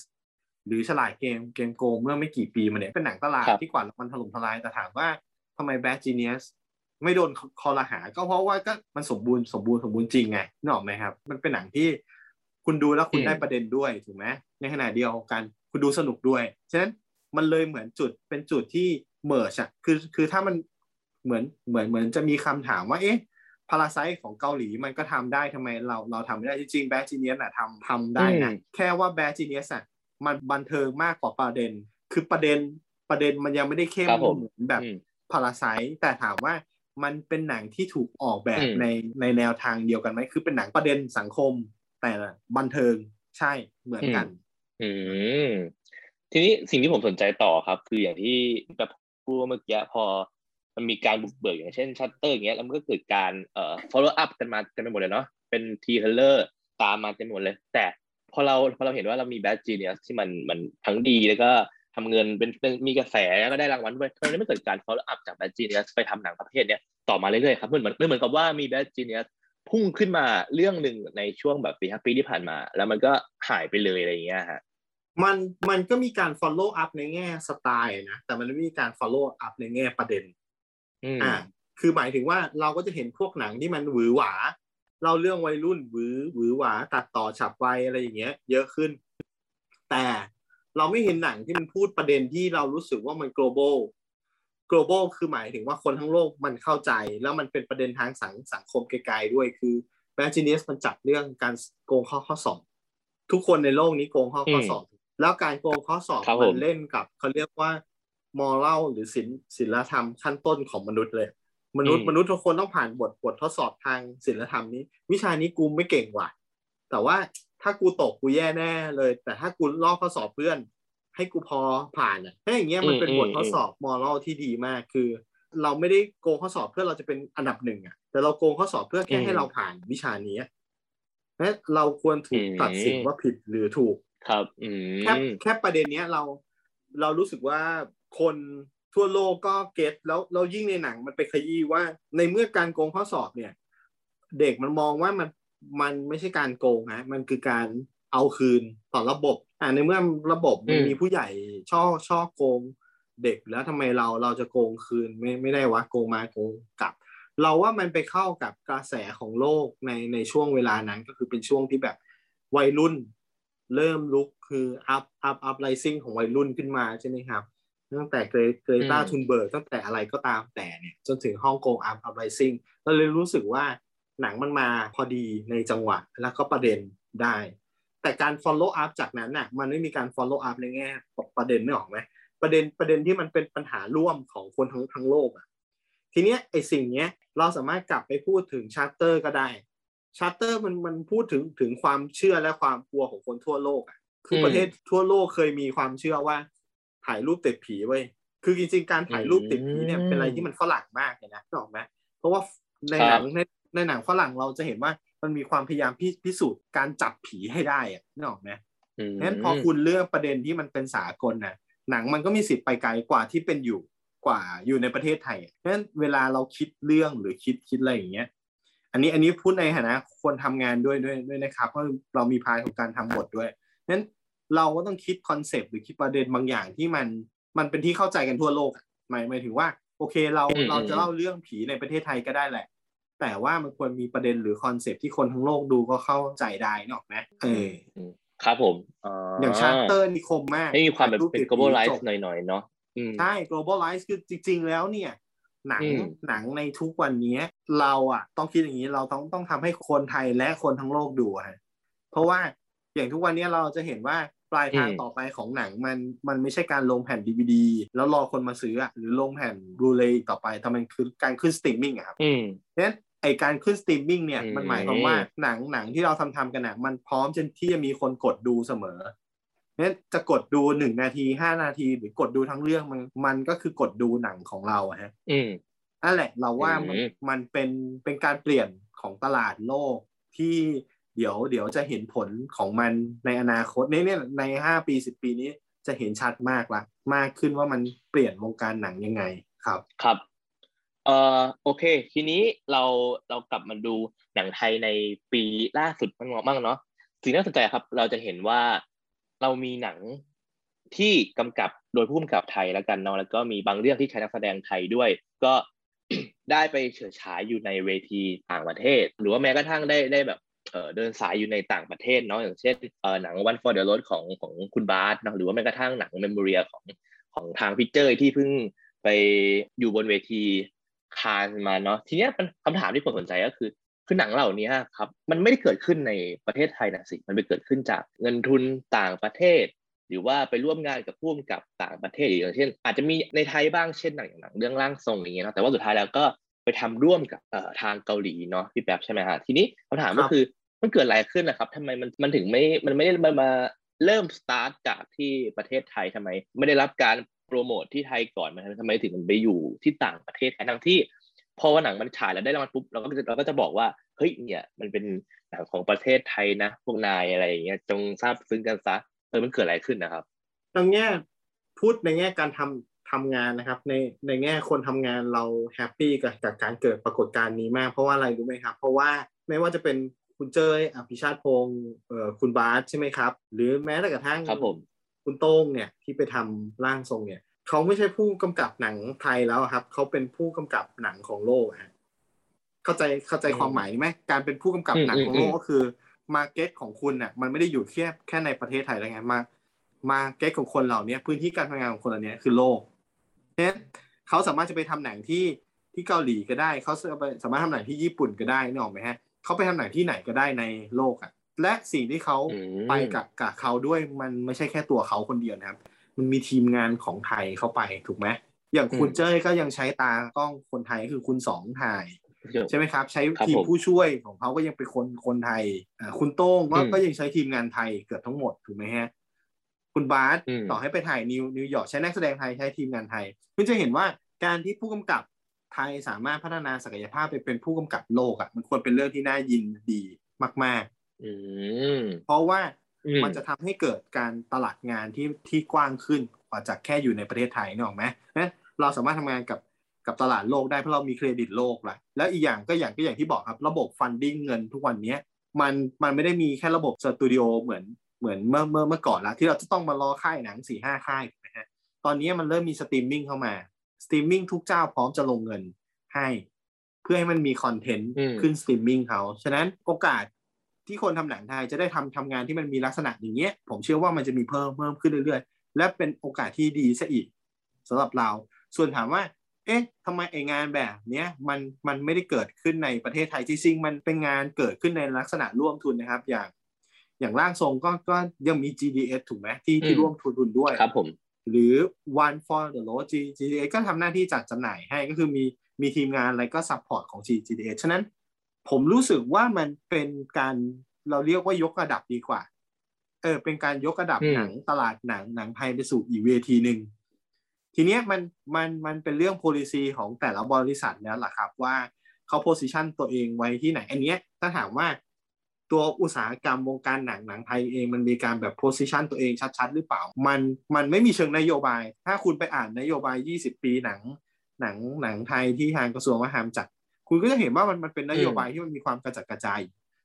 Speaker 4: หรือฉลาดเกมเกมโกงเมื่อไม่กี่ปีมาเนี่ยเป็นหนังตลาด
Speaker 3: ครับ
Speaker 4: ที่กวาดรางวัลถล่มทลายแต่ถามว่าทำไม Bad Genius ไม่โดนคอรหา ก็เพราะว่าก็มันสมบูรณ์สมบูรณ์สมบูรณ์จริงไงนึกออกไหมครับ มันเป็นหนังที่คุณดูแล้วคุณ
Speaker 3: อืม
Speaker 4: ได้ประเด็นด้วยถูกไหมในขณะเดียวกันคุณดูสนุกด้วยฉะนั้นมันเลยเหมือนจุดเป็นจุดที่เมิร์ชอะคือคือถ้ามันเหมือนเหมือนเหมือนจะมีคำถามว่าเอ๊ะพาราไซของเกาหลีมันก็ทำได้ทำไมเราเราทำไม่ได้จริงๆแบ d จีเนียสอะทำทำได้นะ
Speaker 3: อืม
Speaker 4: แค่ว่าแบ d จีเนียสอะ มันบันเทิงมากกว่าประเด็น คือประเด็นประเด็นมันยังไม่ได้เข้ม
Speaker 3: ครับผม
Speaker 4: เหมือนแบบ
Speaker 3: อืม
Speaker 4: พาราไซแต่ถามว่ามันเป็นหนังที่ถูกออกแบบ
Speaker 3: อืม
Speaker 4: ในในแนวทางเดียวกันไหมคือเป็นหนังประเด็นสังคม แต่บันเทิงใช่เหมือนกัน
Speaker 3: อืมทีนี้สิ่งที่ผมสนใจต่อครับ คืออย่างที่แบบพูดเมื่อกี้พอมันมีการบุกเบิกอย่างเช่นชัตเตอร์อย่างเงี้ยแล้วมันก็เกิดการเอ่อ follow up กันมาเต็มไปหมดเลยเนาะเป็นทีเทเลอร์ตามมาเต็มไปหมดเลย แต่พ อเราพอเราเห็นว่าเรามี bad genius ที่มันมันทั้งดีแล้วก็ทำเงินเป็นเป็นมีกระแสแล้วก็ได้รางวัลด้วยทำไมไม่เกิดการ follow up จาก bad genius ไปทำหนังประเภทเนี้ยต่อมาเรื่อยๆครับเหมือนเหมือนเหมือนกับว่ามี bad genius พุ่งขึ้นมาเรื่องหนึ่งในช่วงแบบปีห้าปีที่ผ่านมา แล้วมันก็หายไปเลยอะไรอย่างเงี้ยฮะ
Speaker 4: มันมันก็มีการ follow up ในแง่สไตล์นะแต่มันไม่มีการ follow up ในแง่ประเด็น
Speaker 3: อืม
Speaker 4: อ่าคือหมายถึงว่าเราก็จะเห็นพวกหนังที่มันหวือหวา เราเรื่องวัยรุ่นหวือหวือหวาตัดต่อฉับไวอะไรอย่างเงี้ย เยอะขึ้น แต่เราไม่เห็นหนังที่มันพูดประเด็นที่เรารู้สึกว่ามัน global global คือหมายถึงว่าคนทั้งโลกมันเข้าใจ แล้วมันเป็นประเด็นทางสังสังคมไกลๆด้วยคือ b a d Genius มันจับเรื่องการโกงข้อข้อสอบ ทุกคนในโลกนี้โกงข้อข้อสอบ แล้วการโกงข้อสอบ
Speaker 3: ครับผม
Speaker 4: มันเล่นกับเขาเรียกว่ามอรัลหรือศิลศิลธรรมขั้นต้นของมนุษย์เลย มนุษย์มนุษย์ทุกคนต้องผ่านบทบททดสอบทางศิลธรรมนี้ วิชานี้กูไม่เก่งว่ะ แต่ว่าถ้ากูตกกูแย่แน่เลย แต่ถ้ากูลอกข้อสอบเพื่อน ให้กูพอผ่านอะถ้าอย่างเงี้ยมันเป็น
Speaker 3: อืม
Speaker 4: บททด
Speaker 3: อืม
Speaker 4: สอบมอรัลที่ดีมากคือ เราไม่ได้โกงข้อสอบเพื่อเราจะเป็นอันดับหนึ่งอะ แต่เราโกงข้อสอบเพื่อแค่ให้เราผ่านวิชานี้และเราควรถูกตัดสินว่าผิดหรือถูก
Speaker 3: ครับอืม
Speaker 4: แค่แค่ประเด็นเนี้ยเราเรารู้สึกว่าคน ทั่วโลกก็เก็ตแล้วเรายิ่งในหนังมันไปขยี้ว่า ในเมื่อการโกงข้อสอบเนี่ย เด็กมันมองว่ามันมันไม่ใช่การโกงนะมันคือการเอาคืนต่อระบบ อ่าในเมื่อระบบมัน
Speaker 3: อืม
Speaker 4: มีผู้ใหญ่ฉ้อฉ้อโกงเด็กแล้วทำไมเราเราจะโกงคืนไม่ไม่ได้วะโกงมาโกงกลับ เราว่ามันไปเข้ากับกระแสของโลกในในช่วงเวลานั้นก็คือเป็นช่วงที่แบบวัยรุ่น เริ่มลุกคือ up up uprising ของวัยรุ่นขึ้นมาใช่ไหมครับ ตั้งแต่เกรเกรตา
Speaker 3: อืม
Speaker 4: ธันเบิร์กตั้งแต่อะไรก็ตามแต่เนี่ย จนถึงฮ่องกง up uprising เราเลยรู้สึกว่าหนังมันมาพอดีในจังหวะแล้วก็ประเด็นได้ แต่การ follow up จากนั้นน่ะมันไม่มีการ follow up ในแง่ประเด็นนึกออกไหมประเด็นประเด็นที่มันเป็นปัญหาร่วมของคนทั้งทั้งโลกอะทีเนี้ยไอ้สิ่งเนี้ยเราสามารถกลับไปพูดถึงชาร์เตอร์ก็ได้ชาร์เตอร์มันมันพูดถึงถึงความเชื่อและความกลัวของคนทั่วโลกอะคือประเทศทั่วโลกเคยมีความเชื่อว่า ถ่ายรูปติดผีเว้ยคือจริงๆการถ่ายรูปติดผีเนี่ยเป็นอะไรที่มันฝรั่งมากเลยนะนึกออกไหมเพราะว่าในหนังในในหนังฝรั่งเราจะเห็นว่ามันมีความพยายามพิพิสูจน์การจับภาพให้ได้อะนึกออกไหม
Speaker 3: อืม
Speaker 4: งั้นพอคุณเลือกประเด็นที่มันเป็นสากลนะหนังมันก็มีสิทธิ์ไปไกลกว่าที่เป็นอยู่กว่าอยู่ในประเทศไทยเพราะฉะนั้นเวลาเราคิดเรื่องหรือคิดคิดอะไรอย่างเงี้ย อันนี้อันนี้พูดในฐานะคนทำงานด้วยด้วยด้วยนะครับเพราะเรามี part ของการทำบทด้วยนั้น เราก็ต้องคิด concept หรือคิดประเด็นบางอย่างที่มันมันเป็นที่เข้าใจกันทั่วโลกอะหมายหมายถึงว่า โอเคเรา
Speaker 3: อืม
Speaker 4: เราจะเล่าเรื่องผีในประเทศไทยก็ได้แหละ แต่ว่ามันควรมีประเด็นหรือ concept ที่คนทั้งโลกดูก็เข้าใจได้นึกออกไหมเออ
Speaker 3: ครับผม
Speaker 4: อย่างชัตเตอร์นี่คมมาก
Speaker 3: ให้มีความแบบเป็น
Speaker 4: ถ่ยรูปติดผี
Speaker 3: globalize
Speaker 4: จบ
Speaker 3: หน่อยๆเนาะอืม
Speaker 4: ใช่ globalize คือจริง ๆ แล้วเนี่ยหนัง
Speaker 3: อืม
Speaker 4: หนังในทุกวันนี้เราอะ ต้องคิดอย่างนี้เราต้องต้องทำให้คนไทยและคนทั้งโลกดูอะฮะเพราะว่าอย่างทุกวันนี้เราจะเห็นว่า ปลายทางต่อไปของหนังมันมันไม่ใช่การลงแผ่นดีวดีแล้วรอคนมาซื้ออะหรือลงแผ่นบลูเรย์ต่อไปแต่มันคือการขึ้นสตรีมมิ่งอะครับ
Speaker 3: อืม
Speaker 4: เพราะฉะนั้นไอการขึ้นสตรีมมิ่งเนี่ย
Speaker 3: อืม
Speaker 4: มันหมายความว่าหนังหนังที่เราทำทำกันนะมันพร้อมจนที่จะมีคนกดดูเสมอเพราะฉะนั้นจะกดดูหนึ่งนาทีห้านาทีหรือกดดูทั้งเรื่องมันมันก็คือกดดูหนังของเราอะฮะ
Speaker 3: อืม
Speaker 4: นั่นแหละเราว่ามัน
Speaker 3: อืม
Speaker 4: มันเป็นเป็นการเปลี่ยนของตลาดโลกที่ เดี๋ยวเดี๋ยวจะเห็นผลของมันในอนาคตในเนี่ยในห้าปีสิบปีนี้จะเห็นชัดมากละมากขึ้นว่ามันเปลี่ยนวงการหนังยังไงครับ
Speaker 3: ครับเอ่อโอเค ทีนี้เราเรากลับมาดูหนังไทยในปีล่าสุดมันบ้างเนาะสิ่งน่าสนใจครับ เราจะเห็นว่าเรามีหนังที่กำกับโดยผู้กำกับไทยแล้วกันเนาะแล้วก็มีบางเรื่องที่ใช้นักแสดงไทยด้วย ก็ได้ไปเฉิดฉายอยู่ในเวทีต่างประเทศ หรือว่าแม้กระทั่งได้ได้แบบ เดินสายอยู่ในต่างประเทศเนาะอย่างเช่นหนัง One for the Road ของของคุณบาสเนาะหรือว่าแม้กระทั่งหนัง Memoria ของของทางพิเจอร์ที่เพิ่งไปอยู่บนเวทีคานมาเนาะทีเนี้ยเป็นคำถามที่ผมสนใจก็คือ คือหนังเหล่านี้ครับมันไม่ได้เกิดขึ้นในประเทศไทยนะสิมันไปเกิดขึ้นจากเงินทุนต่างประเทศ หรือว่าไปร่วมงานกับผู้กำกับต่างประเทศอย่างเช่น อาจจะมีในไทยบ้างเช่นหนังอย่างหนังเรื่องร่างทรงอย่างเงี้ยเนาะแต่ว่าสุดท้ายแล้วก็ ไปทำร่วมกับเอ่อทางเกาหลีเนาะพี่แป๊บใช่ไหมฮะทีนี้คำถาม
Speaker 4: ครั
Speaker 3: ก็
Speaker 4: บ
Speaker 3: คือมันเกิดอะไรขึ้นนะครับทำไมมันมันถึงไม่มันไม่ได้มามาเริ่มสตาร์ทจากที่ประเทศไทยทำไม ไม่ได้รับการโปรโมทที่ไทยก่อนมันทำไมถึงมันไปอยู่ที่ต่างประเทศทั้งที่พอวันหนังมันฉายแล้วได้รางวัลปุ๊บเราก็จะเราก็จะบอกว่าเฮ้ยเนี่ยมันเป็นหนังของประเทศไทยนะ พวกนายอะไรอย่างเงี้ยจงทราบซึ้งกันซะเออมันเกิดอะไรขึ้นนะครับ
Speaker 4: ตรงแง่พูดในแง่การทำ ทำงานนะครับ ในในแง่คนทำงานเราแฮปปี้กับกับการเกิดปรากฏการณ์นี้มากเพราะว่าอะไรรู้ไหมครับ เพราะว่าไม่ว่าจะเป็นคุณเจยอภิชาติพงศ์เอ่อคุณบาสใช่ไหมครับ หรือแม้แต่กระทั่ง
Speaker 3: ครับผม
Speaker 4: คุณโต้งเนี่ยที่ไปทำร่างทรงเนี่ยเขาไม่ใช่ผู้กำกับหนังไทยแล้วอะครับเขาเป็นผู้กำกับหนังของโลกอะฮะเข้าใจเข้าใจความหมายไหมการเป็นผู้กำกับหนังของโลกก็คือมาเก็ตของคุณน่ะมันไม่ได้อยู่แค่แค่ในประเทศไทยแล้วไงมามาเก็ตของคนเหล่านี้พื้นที่การทำงานของคนเหล่านี้คือโลก เพราะฉะนั้นเขาสามารถจะไปทำหนังที่ที่เกาหลีก็ได้เขาสามารถทำหนังที่ญี่ปุ่นก็ได้นึกออกไหมฮะเขาไปทำหนังที่ไหนก็ได้ในโลกอะและสิ่งที่เขา
Speaker 3: อืม
Speaker 4: ไปกับกับเขาด้วยมันไม่ใช่แค่ตัวเขาคนเดียวนะครับ มันมีทีมงานของไทยเข้าไปถูกไหมอย่างคุณ
Speaker 3: อืม
Speaker 4: เจ้ยก็ยังใช้ตากล้องคนไทยคือคุณสองถ่ายใช่ไหมครับ ใช้
Speaker 3: ครับ
Speaker 4: ทีม
Speaker 3: ผม
Speaker 4: ผู้ช่วยของเขาก็ยังเป็นคนคนไทยอ่าคุณโต้งก็
Speaker 3: อืม
Speaker 4: ก็ยังใช้ทีมงานไทยเกือบทั้งหมดถูกไหมฮะ คุณบาส
Speaker 3: อืม
Speaker 4: ต่อให้ไปถ่ายนิวนิวยอร์กใช้นักแสดงไทยใช้ทีมงานไทยคุณจะเห็นว่าการที่ผู้กำกับไทยสามารถพัฒนาศักยภาพไปเป็นผู้กำกับโลกอะมันควรเป็นเรื่องที่น่ายินดีมาก
Speaker 3: อืม
Speaker 4: ๆเพราะว่า
Speaker 3: อืม
Speaker 4: มันจะทำให้เกิดการตลาดงานที่ที่กว้างขึ้นกว่าจากแค่อยู่ในประเทศไทยนึกออกไหมนั้นเราสามารถทำงานกับกับตลาดโลกได้เพราะเรามีเครดิตโลกละแล้วอีกอย่างก็อย่างก็อย่างที่บอกครับ ระบบ funding เงินทุกวันเนี้ยมันมันไม่ได้มีแค่ระบบสตูดิโอเหมือน เหมือนเมื่อเมื่อเมื่อก่อนละที่เราจะต้องมารอค่ายหนังสี่ห้าค่ายถูกไหมฮะตอนนี้มันเริ่มมีสตรีมมิ่งเข้ามาสตรีมมิ่งทุกเจ้าพร้อมจะลงเงินให้เพื่อให้มันมีคอนเทนต์
Speaker 3: อืม
Speaker 4: ขึ้นสตรีมมิ่งเขาฉะนั้นโอกาสที่คนทำหนังไทยจะได้ทำทำงานที่มันมีลักษณะอย่างเงี้ย ผมเชื่อว่ามันจะมีเพิ่มเพิ่มขึ้นเรื่อยๆ และเป็นโอกาสที่ดีซะอีกสำหรับเรา ส่วนถามว่า เอ๊ะทำไมไองานแบบเนี้ยมันมันไม่ได้เกิดขึ้นในประเทศไทยจริงๆมันเป็นงานเกิดขึ้นในลักษณะร่วมทุนนะครับ อย่าง อย่างร่างทรงก็ก็ยังมี GDH ถูกไหมที่ที่
Speaker 3: อืม
Speaker 4: ร่วมทุนด้วย
Speaker 3: ครับผม
Speaker 4: หรือ One for the Road GTA ก็ทำหน้าที่จัดจำหน่ายให้ก็คือมีมีทีมงานอะไรก็ซัพพอร์ตของ GTA ฉะนั้นผมรู้สึกว่ามันเป็นการเราเรียกว่ายกระดับดีกว่า เออ เป็นการยกระดับ
Speaker 3: อืม
Speaker 4: หนังตลาดหนังหนังไทยไปสู่อีกเวทีหนึ่งทีเนี้ยมันมันมันเป็นเรื่อง policy ของแต่ละบริษัทแล้วล่ะครับ ว่าเขา position ตัวเองไว้ที่ไหน อันเนี้ยถ้าถามว่า ตัวอุตสาหกรรมวงการหนังหนังไทยเองมันมีการแบบ position ตัวเองชัดๆ หรือเปล่า มันมันไม่มีเชิงนโยบาย ถ้าคุณไปอ่านนโยบาย 20 ปีหนังหนังหนังไทยที่ทางกระทรวงวัฒนธรรมจัด คุณก็จะเห็นว่ามันมันเป็นนโยบายที่มันมีความกระจัดกระจาย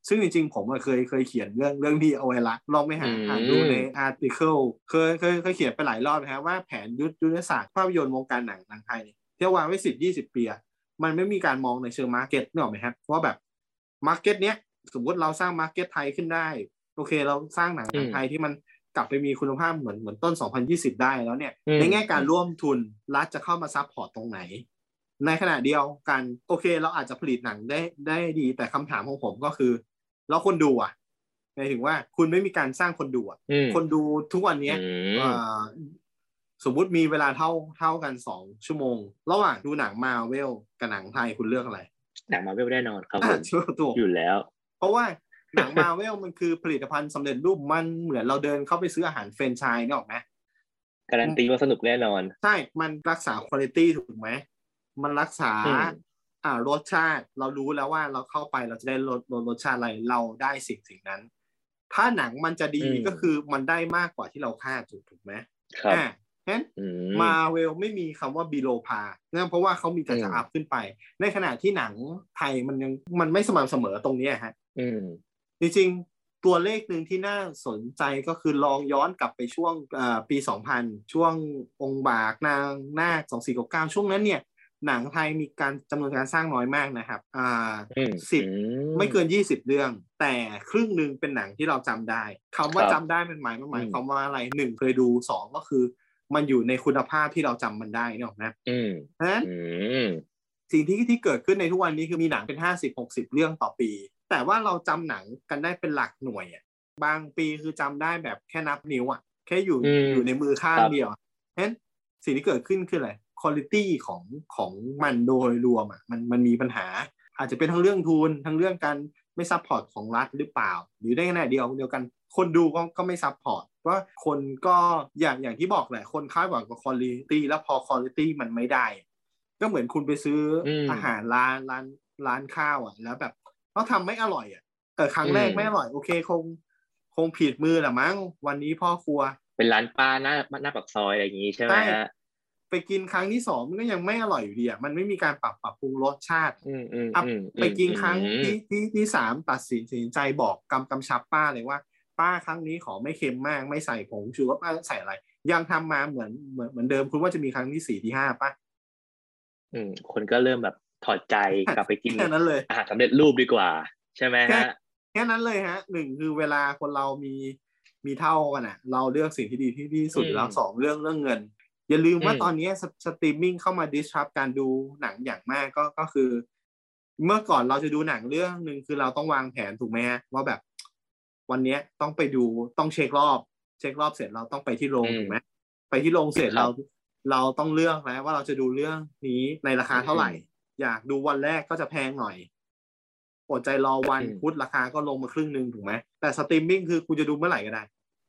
Speaker 4: ซึ่งจริงๆ ผมอะเคยเคยเขียนเรื่องเรื่องนี้เอาไว้ละลองไปหา
Speaker 3: อืม
Speaker 4: อ่านดูในอาร์ติเคิลเคยเคยเคยเขียนไปหลายรอบนะครับว่าแผนยุทธยุทธศาสตร์ภาพยนตร์วงการหนังหนังไทยเนี่ยที่วางไว้สิบยี่สิบปีอะมันไม่มีการมองในเชิง market นึกออกไหมครับว่าแบบ market เนี้ย สมมติเราสร้าง market ไทยขึ้นได้ โอเค เราสร้างหนังหนังไทยที่มันกลับไปมีคุณภาพเหมือนเหมือนต้น 2020 ได้แล้วเนี่ย
Speaker 3: อืม
Speaker 4: ในแง่การร่วมทุนรัฐจะเข้ามา support ตรงไหน ในขณะเดียวกันโอเค เราอาจจะผลิตหนังได้ได้ดี แต่คำถามของผมก็คือ แล้วคนดูอะหมายถึงว่าคุณไม่มีการสร้างคนดูอะ
Speaker 3: อืม
Speaker 4: คนดูทุกวันเนี้ย
Speaker 3: อืม
Speaker 4: เอ่อสมมุติมีเวลาเท่าเท่ากันสองชั่วโมง ระหว่างดูหนังมาเวลกับหนังไทยคุณเลือกอะไร
Speaker 3: หนังมาเวลแน่นอนครับผ
Speaker 4: อะ
Speaker 3: ม
Speaker 4: ชัวร์ถูก
Speaker 3: อยู่แล้ว
Speaker 4: เพราะว่าหนังมาเวลมันคือผลิตภัณฑ์สำเร็จรูปมันเหมือนเราเดินเข้าไปซื้ออาหารเฟรนไชส์นี่ออกไหม
Speaker 3: การันตีว่าสนุกแน่นอน
Speaker 4: ใช่ มันรักษาคุณภาพถูกไหม มันรักษา
Speaker 3: อืม
Speaker 4: อ่ารสชาติ เรารู้แล้วว่าเราเข้าไปเราจะได้รสรสรสชาติอะไร เราได้สิ่งสิ่งนั้น ถ้าหนังมันจะดีก็คือมันได้มากกว่าที่เราคาดถูกถูกไหม
Speaker 3: ครับ
Speaker 4: อ่าฉะนั้น
Speaker 3: อืม
Speaker 4: มาเวลไม่มีคำว่าบีโลพาเนื่องเพราะว่าเขามีแต่จะ
Speaker 3: อืม
Speaker 4: อัพขึ้นไป ในขณะที่หนังไทยมันยังมันไม่สม่ำเสมอตรงเนี้ยฮะ
Speaker 3: อืม
Speaker 4: จริงๆตัวเลขหนึ่งที่น่าสนใจก็คือลองย้อนกลับไปช่วงเอ่อปี 2000 ช่วงองค์บากนางนาค2499 ช่วงนั้นเนี่ย หนังไทยมีการจำนวนการสร้างน้อยมากนะครับ อ่า
Speaker 3: อืม
Speaker 4: สิบ
Speaker 3: อื
Speaker 4: ไม่เกิน 20 เรื่อง แต่ครึ่งหนึ่งเป็นหนังที่เราจำได้คำว่า
Speaker 3: ครับ
Speaker 4: จำได้เป็นหมายมันหมาย
Speaker 3: อืม
Speaker 4: ความว่าอะไรหนึ่งเคยดูสองก็คือ มันอยู่ในคุณภาพที่เราจำมันได้เนกอะนะ
Speaker 3: อืม
Speaker 4: เพราะฉะนั้น
Speaker 3: อืม
Speaker 4: สิ่งที่ที่เกิดขึ้นในทุกวันนี้คือมีหนังเป็น50 60เรื่องต่อปี แต่ว่าเราจำหนังกันได้เป็นหลักหน่วยอะบางปีคือจำได้แบบแค่นับนิ้วอะแค่อยู่
Speaker 3: อืม
Speaker 4: อยู่ในมือข้าง
Speaker 3: ครับ
Speaker 4: เดียวอะเพราะฉะนั้นสิ่งที่เกิดขึ้นคืออะไรคุณภาพของของมันโดยรวมอะมันมันมีปัญหา อาจจะเป็นทั้งเรื่องทุนทั้งเรื่องการไม่ support ของรัฐหรือเปล่า หรือได้ขณะเดียวเดียวกัน คนดูก็ก็ไม่ support ว่าคนก็อย่างอย่างที่บอกแหละคนคาดหวังกับคุณภาพแล้วพอคุณภาพมันไม่ได้ ก็เหมือนคุณไปซื้ออ
Speaker 3: ม
Speaker 4: อาหารร้านร้านร้านข้าวอะ แล้วแบบ เขาทำไม่อร่อยอะเออครั้งแรก
Speaker 3: อืม
Speaker 4: ไม่อร่อย โอเคคง คงผิดมือแหละมั้ง วันนี้พ่อครัว
Speaker 3: เป็นร้านป้าหน้าหน้าปากซอยอะไรอย่างงี้ใช่ไหม
Speaker 4: ใช่
Speaker 3: ฮะ
Speaker 4: ไปกินครั้งที่สองมันก็ยังไม่อร่อยอยู่ดีอะมันไม่มีการปรับปรับปรุงรสชาติ
Speaker 3: อืมอืม
Speaker 4: อะ
Speaker 3: อืม
Speaker 4: ไปกินครั้ง
Speaker 3: อืม
Speaker 4: ที่ที่ที่สามตัดสินสินใจบอกกำกำชับป้าเลยว่า ป้าครั้งนี้ขอไม่เค็มมาก ไม่ใส่ผงชูรสป้าใส่อะไร ยังทำมาเหมือนเหมือนเหมือนเดิมคุณว่าจะมีครั้งที่สี่ที่ห้าป่ะ
Speaker 3: อืมคนก็เริ่มแบบ ถอดใจกลับไปกิน
Speaker 4: แค่นั้นเลย
Speaker 3: อาหารสำเร็จรูปดีกว่า ใช่ไหม
Speaker 4: แค่
Speaker 3: ฮะ
Speaker 4: แค่นั้นเลยฮะหนึ่งคือเวลาคนเรามีมีเท่ากันอะ เราเลือกสิ่งที่ดีที่ที่สุด
Speaker 3: อืม
Speaker 4: แล้วสองเรื่องเรื่องเงิน อย่าลืมว่า
Speaker 3: อืม
Speaker 4: ตอนนี้สสตรีมมิ่งเข้ามา disrupt การดูหนังอย่างมากก็ก็คือ เมื่อก่อนเราจะดูหนังเรื่องหนึ่งคือเราต้องวางแผนถูกไหมฮะว่าแบบ วันเนี้ยต้องไปดูต้องเช็ครอบ เช็ครอบเสร็จเราต้องไปที่โรง
Speaker 3: อืม
Speaker 4: ถูกไหมไปที่โรงเสร็จ
Speaker 3: ครับ
Speaker 4: เรา เราต้องเลือกแล้วว่าเราจะดูเรื่องนี้ในราคาเท่าไหร่ อยากดูวันแรกก็จะแพงหน่อยอดใจรอวัน
Speaker 3: อืม
Speaker 4: พุธราคาก็ลงมาครึ่งหนึ่งถูกไหมแต่สตรีมมิ่งคือคุณจะดูเมื่อไหร่ก็ได้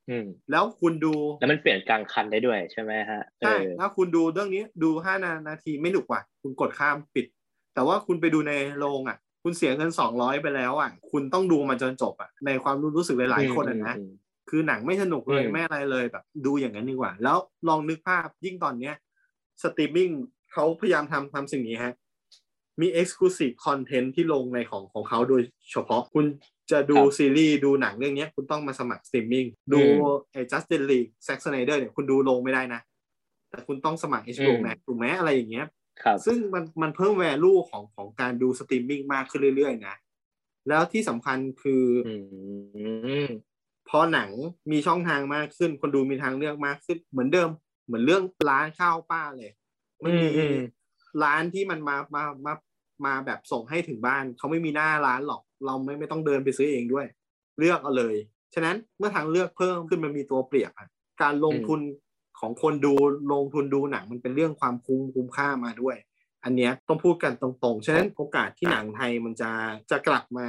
Speaker 3: อืม
Speaker 4: แล้วคุณดู
Speaker 3: แล้วมันเปลี่ยนกลางคันได้ด้วยใช่ไหมฮะเอ
Speaker 4: ใช่
Speaker 3: อ
Speaker 4: ถ้าคุณดูเรื่องนี้ดูห้านานาทีไม่หนุกว่ะคุณกดข้ามปิด แต่ว่าคุณไปดูในโรงอะ คุณเสียเงินสองร้อยไปแล้วอะ คุณต้องดูมันจนจบอะในความรู้รู้สึกหลายๆคนอะนะ
Speaker 3: อืม
Speaker 4: คือหนังไม่สนุกเลย
Speaker 3: อืม
Speaker 4: ไม่อะไรเลยแบบ ดูอย่างนั้นดีกว่า แล้วลองนึกภาพยิ่งตอนเนี้ยสตรีมมิ่งเขาพยายามทำทำสิ่งนี้ฮะ มี exclusive content ที่ลงในของของเขาโดยเฉพาะคุณจะดู
Speaker 3: ครับ
Speaker 4: ซีรีส์ดูหนังเรื่องเนี้ยคุณต้องมาสมัครสตรีมมิ่งดู
Speaker 3: อืม
Speaker 4: ไอ้ Justice League Zack Snyder เนี่ยคุณดูโรงไม่ได้นะ แต่คุณต้องสมัคร HBO
Speaker 3: อืม
Speaker 4: Max ถูกไหมอะไรอย่างเงี้ย
Speaker 3: ครับ
Speaker 4: ซึ่งมันมันเพิ่ม value ของของการดูสตรีมมิ่งมากขึ้นเรื่อยๆนะ แล้วที่สำคัญคือ
Speaker 3: อืม
Speaker 4: พอหนังมีช่องทางมากขึ้น คนดูมีทางเลือกมากขึ้นเหมือนเดิม เหมือนเรื่องร้านข้าวป้าเลยมันมี
Speaker 3: อืมอืม
Speaker 4: ร้านที่มันมามามา มาแบบส่งให้ถึงบ้านเขาไม่มีหน้าร้านหรอก เราไม่ไม่ต้องเดินไปซื้อเองด้วย เลือกเอาเลย ฉะนั้นเมื่อทางเลือกเพิ่มขึ้นมันมีตัวเปรียบอะการลงทุนของคนดูลงทุนดูหนังมันเป็นเรื่องความคุ้มคุ้มค่ามาด้วย อันเนี้ยต้องพูดกันตรงๆ ฉะนั้นโอกาสที่หนังไทยมันจะจะกลับมา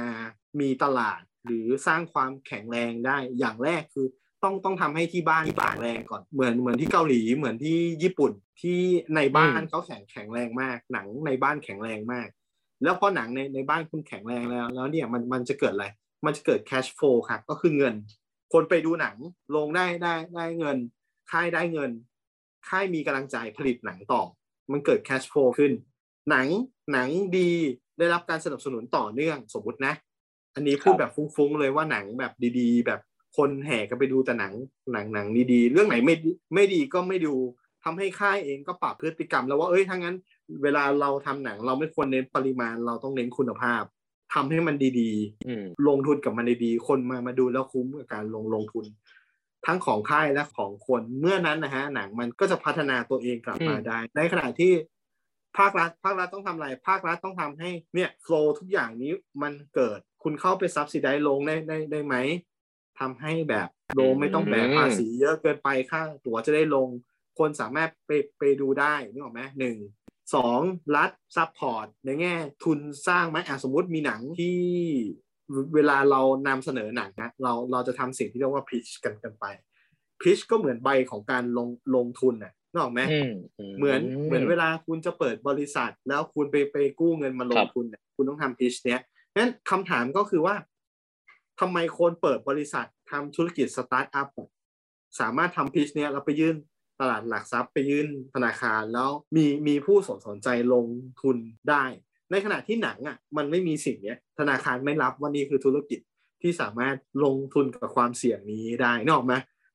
Speaker 4: มีตลาด หรือสร้างความแข็งแรงได้อย่างแรกคือ ต้องต้องทำให้ที่บ้านแข็งแรงก่อนเหมือนเหมือนที่เกาหลีเหมือนที่ญี่ปุ่นที่ในบ้านเขาแข็งแข็งแรงมาก หนังในบ้านแข็งแรงมาก แล้วพอหนังในในบ้านคุณแข็งแรงแล้ว แล้วเนี่ยมันมันจะเกิดอะไรมันจะเกิด cash flow ครับก็คือเงิน คนไปดูหนังลงได้ได้ได้เงิน ค่ายได้เงิน ค่ายมีกำลังใจผลิตหนังต่อ มันเกิด cash flow ขึ้น หนังหนังดีได้รับการสนับสนุนต่อเนื่องสมมตินะ อันนี้พูดแบบฟุ้งๆเลยว่าหนังแบบดีๆ แบบ คนแห่กันไปดูแต่หนังหนังหนังดีๆเรื่องไหนไม่ไม่ดีก็ไม่ดูทำให้ค่ายเองก็ปรับพฤติกรรม แล้วว่าเอ้ยถ้างั้น เวลาเราทำหนัง เราไม่ควรเน้นปริมาณเราต้องเน้นคุณภาพทำให้มันดี
Speaker 3: อืม
Speaker 4: ๆลงทุนกับมันดีๆคนมามาดูแล้วคุ้มกับการลงลงทุน ทั้งของค่ายและของคนเมื่อนั้นนะฮะหนังมันก็จะพัฒนาตัวเองกลับมา
Speaker 3: อืม
Speaker 4: ได้ ในขณะที่ภาครัฐภาครัฐต้องทำอะไร ภาครัฐต้องทำให้เนี่ย flow ทุกอย่างนี้มันเกิด คุณเข้าไป subsidize โรงได้ได้ได้ไหม ทำให้แบบโรงไม่ต้องแบกภาษีเยอะเกินไปค่าตั๋วจะได้ลง คนสามารถไปไปดูได้นึกออกไหมหนึ่งสองรัฐ support ในแง่ ทุนสร้างไหมอะสมมติมีหนังที่เวลาเรานำเสนอหนังนะเราเราจะทำสิ่งที่เรียกว่าพิชกันกันไปพิชก็เหมือนใบของการลงลงทุนน่ะนึกออกไหม
Speaker 3: อืม
Speaker 4: เหมือนเหมือนเวลาคุณจะเปิดบริษัท แล้วคุณไปไปกู้เงินมาล
Speaker 3: ครั
Speaker 4: ง
Speaker 3: บ
Speaker 4: ทุนเนี่ยคุณต้องทำพิชเนี้ยงั้นคำถามก็คือว่า ทำไมคนเปิดบริษัททำธุรกิจสตาร์ทอัพอะสามารถทำพิชเนี้ยแล้วไปยื่นตลาดหลักทรัพย์ไปยื่นธนาคารแล้วมีมีผู้สนสนใจลงทุนได้ ในขณะที่หนังอะมันไม่มีสิ่งเนี้ยธนาคารไม่รับว่านี่คือธุรกิจที่สามารถลงทุนกับความเสี่ยงนี้ได้นกออกไหม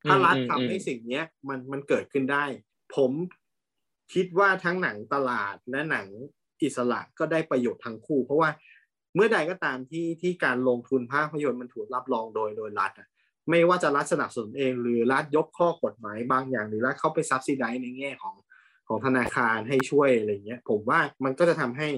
Speaker 4: ถ้ารัฐ
Speaker 3: อืมอืม
Speaker 4: ทำให้สิ่งเนี้ยมันมันเกิดขึ้นได้ ผมคิดว่าทั้งหนังตลาดและหนังอิสระก็ได้ประโยชน์ทั้งคู่ เพราะว่า เมื่อใดก็ตามที่ที่การลงทุนภาพยนตร์มันถูกรับรองโดยโดยรัฐอะไม่ว่าจะรัฐสนับสนุนเองหรือรัฐยกข้อกฎหมายบางอย่าง หรือรัฐเข้าไปซับซิไดในแง่ของของธนาคารให้ช่วยอะไรเงี้ย ผมว่ามันก็จะทำให้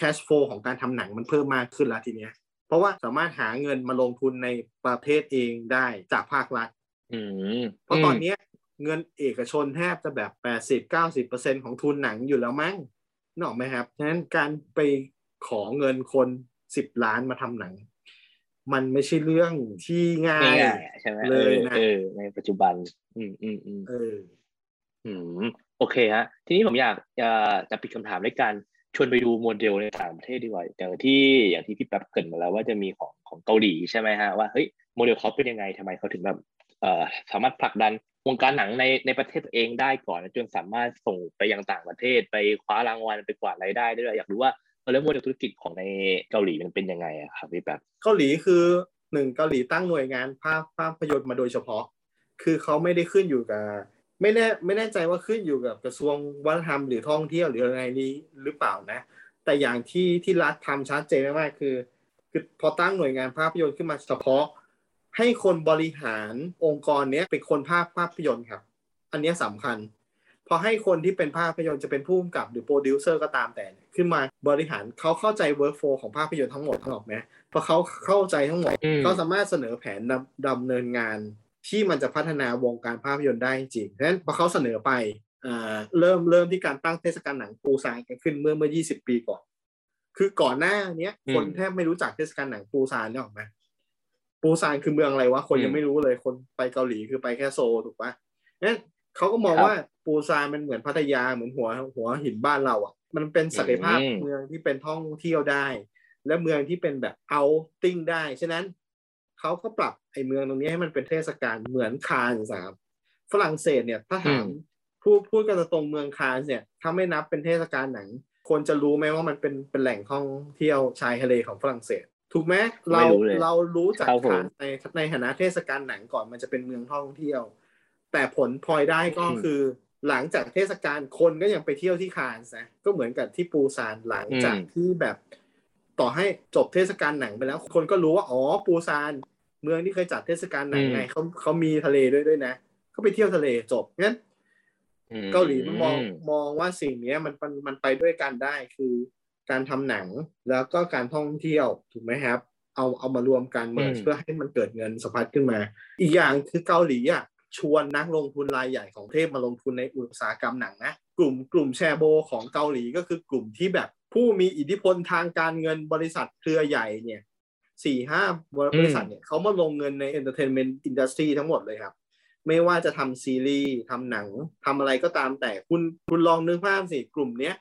Speaker 4: cash flow ของการทำหนังมันเพิ่มมากขึ้นแล้วทีเนี้ย เพราะว่าสามารถหาเงินมาลงทุนในประเทศเองได้จากภาครัฐ
Speaker 3: อืม
Speaker 4: เพราะตอนเนี้ยเงินเอกชนแทบจะแบบแปดสิบเก้าสิบเปอร์เซ็นของทุนหนังอยู่แล้วมั้งนึกออกไหมครับฉะนั้นการไป ขอเงินคนสิบล้านมาทำหนัง มันไม่ใช่เรื่องที่ง่าย
Speaker 3: ง่ายๆใช่ไหม
Speaker 4: เลยนะ
Speaker 3: เออในปัจจุบัน อืมอืมอืม
Speaker 4: เออ
Speaker 3: อืมโอเคฮะ ทีนี้ผมอยากจะจะปิดคำถามด้วยการชวนไปดูโมเดลในต่างประเทศดีกว่าอย่างที่อย่างที่พี่แป๊บเกรินมาแล้วว่าจะมีของของเกาหลีใช่ไหมฮะว่าเฮ้ยโมเดลเขาเป็นยังไงทำไมเขาถึงแบบเอ่อสามารถผลักดันวงการหนังในในประเทศตัวเองได้ก่อนจนสามารถส่งไปยังต่างประเทศ ไปคว้ารางวัลไปกวาดรายได้ได้ด้วยอยากรู้ว่าเออ แล้วโมเดลธุรกิจของในเกาหลีมันเป็นยังไงอะครับพี่แป๊บ
Speaker 4: เกาหลีคือหนึ่งเกาหลีตั้งหน่วยงานภาพภาพยนตร์มาโดยเฉพาะ คือเขาไม่ได้ขึ้นอยู่กับไม่แน่ไม่แน่ใจว่าขึ้นอยู่กับกระทรวงวัฒนธรรมหรือท่องเที่ยวหรืออะไรนี้หรือเปล่านะ แต่อย่างที่ที่รัฐทำชัดเจนมากๆคือ คือพอตั้งหน่วยงานภาพยนตร์ขึ้นมาเฉพาะ ให้คนบริหารองค์กรเนี้ยเป็นคนภาพภาพยนตร์ครับ อันเนี้ยสำคัญ พอให้คนที่เป็นภาพยนตร์จะเป็นผู้กำกับหรือโปรดิวเซอร์ก็ตามแต่ขึ้นมาบริหารเขาเข้าใจ workflow ของภาพยนตร์ทั้งหมดทั้งหมดไหมพอเขาเข้าใจทั้งหมด
Speaker 3: อืม
Speaker 4: เขาสามารถเสนอแผนดำดำเนินงาน ที่มันจะพัฒนาวงการภาพยนตร์ได้จริงเพราะฉะนั้นพอเขาเสนอไปอ่าเริ่มเริ่มที่การตั้งเทศกาลหนังปูซานกันขึ้นเมื่อเมื่อ 20 ปีก่อน คือก่อนหน้าเนี้ย
Speaker 3: อืม
Speaker 4: คนแทบไม่รู้จักเทศกาลหนังปูซานเนี่ยหรอกไหมปูซานคือเมืองอะไรวะ คน
Speaker 3: อืม
Speaker 4: ยังไม่รู้เลย คนไปเกาหลีคือไปแค่โซลถูกปะงั้นเขาก็มอง
Speaker 3: ครับ
Speaker 4: ว่าปูซานมันเหมือนพัทยาเหมือนหัวหัวหินบ้านเราอะ มันเป็นศักยภาพ
Speaker 3: อืม
Speaker 4: เมืองที่เป็นท่องเที่ยวได้ และเมืองที่เป็นแบบเอาติ้งได้ ฉะนั้นเขาก็ปรับไอ้เมืองตรงนี้ให้มันเป็นเทศกาลเหมือนคานส์ครับฝรั่งเศสเนี่ยถ้าถาม
Speaker 3: อืม
Speaker 4: พูดพูดกันตรงๆเมืองคานส์เนี่ยถ้าไม่นับเป็นเทศกาลหนัง คนจะรู้ไหมว่ามันเป็นเป็นแหล่งท่องเที่ยวชายทะเลของฝรั่งเศส ถูกไหมเรา
Speaker 3: ไม่รู้เลย
Speaker 4: เรารู้จัก
Speaker 3: ครับผม
Speaker 4: คานส์ในในฐานะเทศกาลหนังก่อนมันจะเป็นเมืองท่องเที่ยว แต่ผลพลอยได้ก็คือ หลังจากเทศกาลคนก็ยังไปเที่ยวที่คานส์นะก็เหมือนกับที่ปูซานหลังจาก
Speaker 3: อืม
Speaker 4: ที่แบบต่อให้จบเทศกาลหนังไปแล้ว คนก็รู้ว่าอ๋อปูซานเมืองที่เคยจัดเทศกาลหนังไงเขาเขามีทะเลด้วยด้วยนะเขาไปเที่ยวทะเลจบงั้น
Speaker 3: อืม
Speaker 4: เกาหลีมันมองมองว่าสิ่งเนี้ยมันมันมันไปด้วยกันได้คือการทำหนังแล้วก็การท่องเที่ยวถูกไหมครับ เอาเอามารวมกันเมิร์
Speaker 3: อืม
Speaker 4: เพื่อให้มันเกิดเงินสะพัดขึ้นมา อีกอย่างคือเกาหลีอะ ชวนนักลงทุนรายใหญ่ของประเทศมาลงทุนในอุตสาหกรรมหนังนะ กลุ่มกลุ่มแชร์โบของเกาหลีก็คือกลุ่มที่แบบผู้มีอิทธิพลทางการเงินบริษัทเครือใหญ่เนี่ยสี่ห้าบริษัทเนี่ยเขามาลงเงินใน entertainment industry ทั้งหมดเลยครับ ไม่ว่าจะทำซีรีส์ทำหนังทำอะไรก็ตามแต่คุณคุณลองนึกภาพสิกลุ่มเนี้ย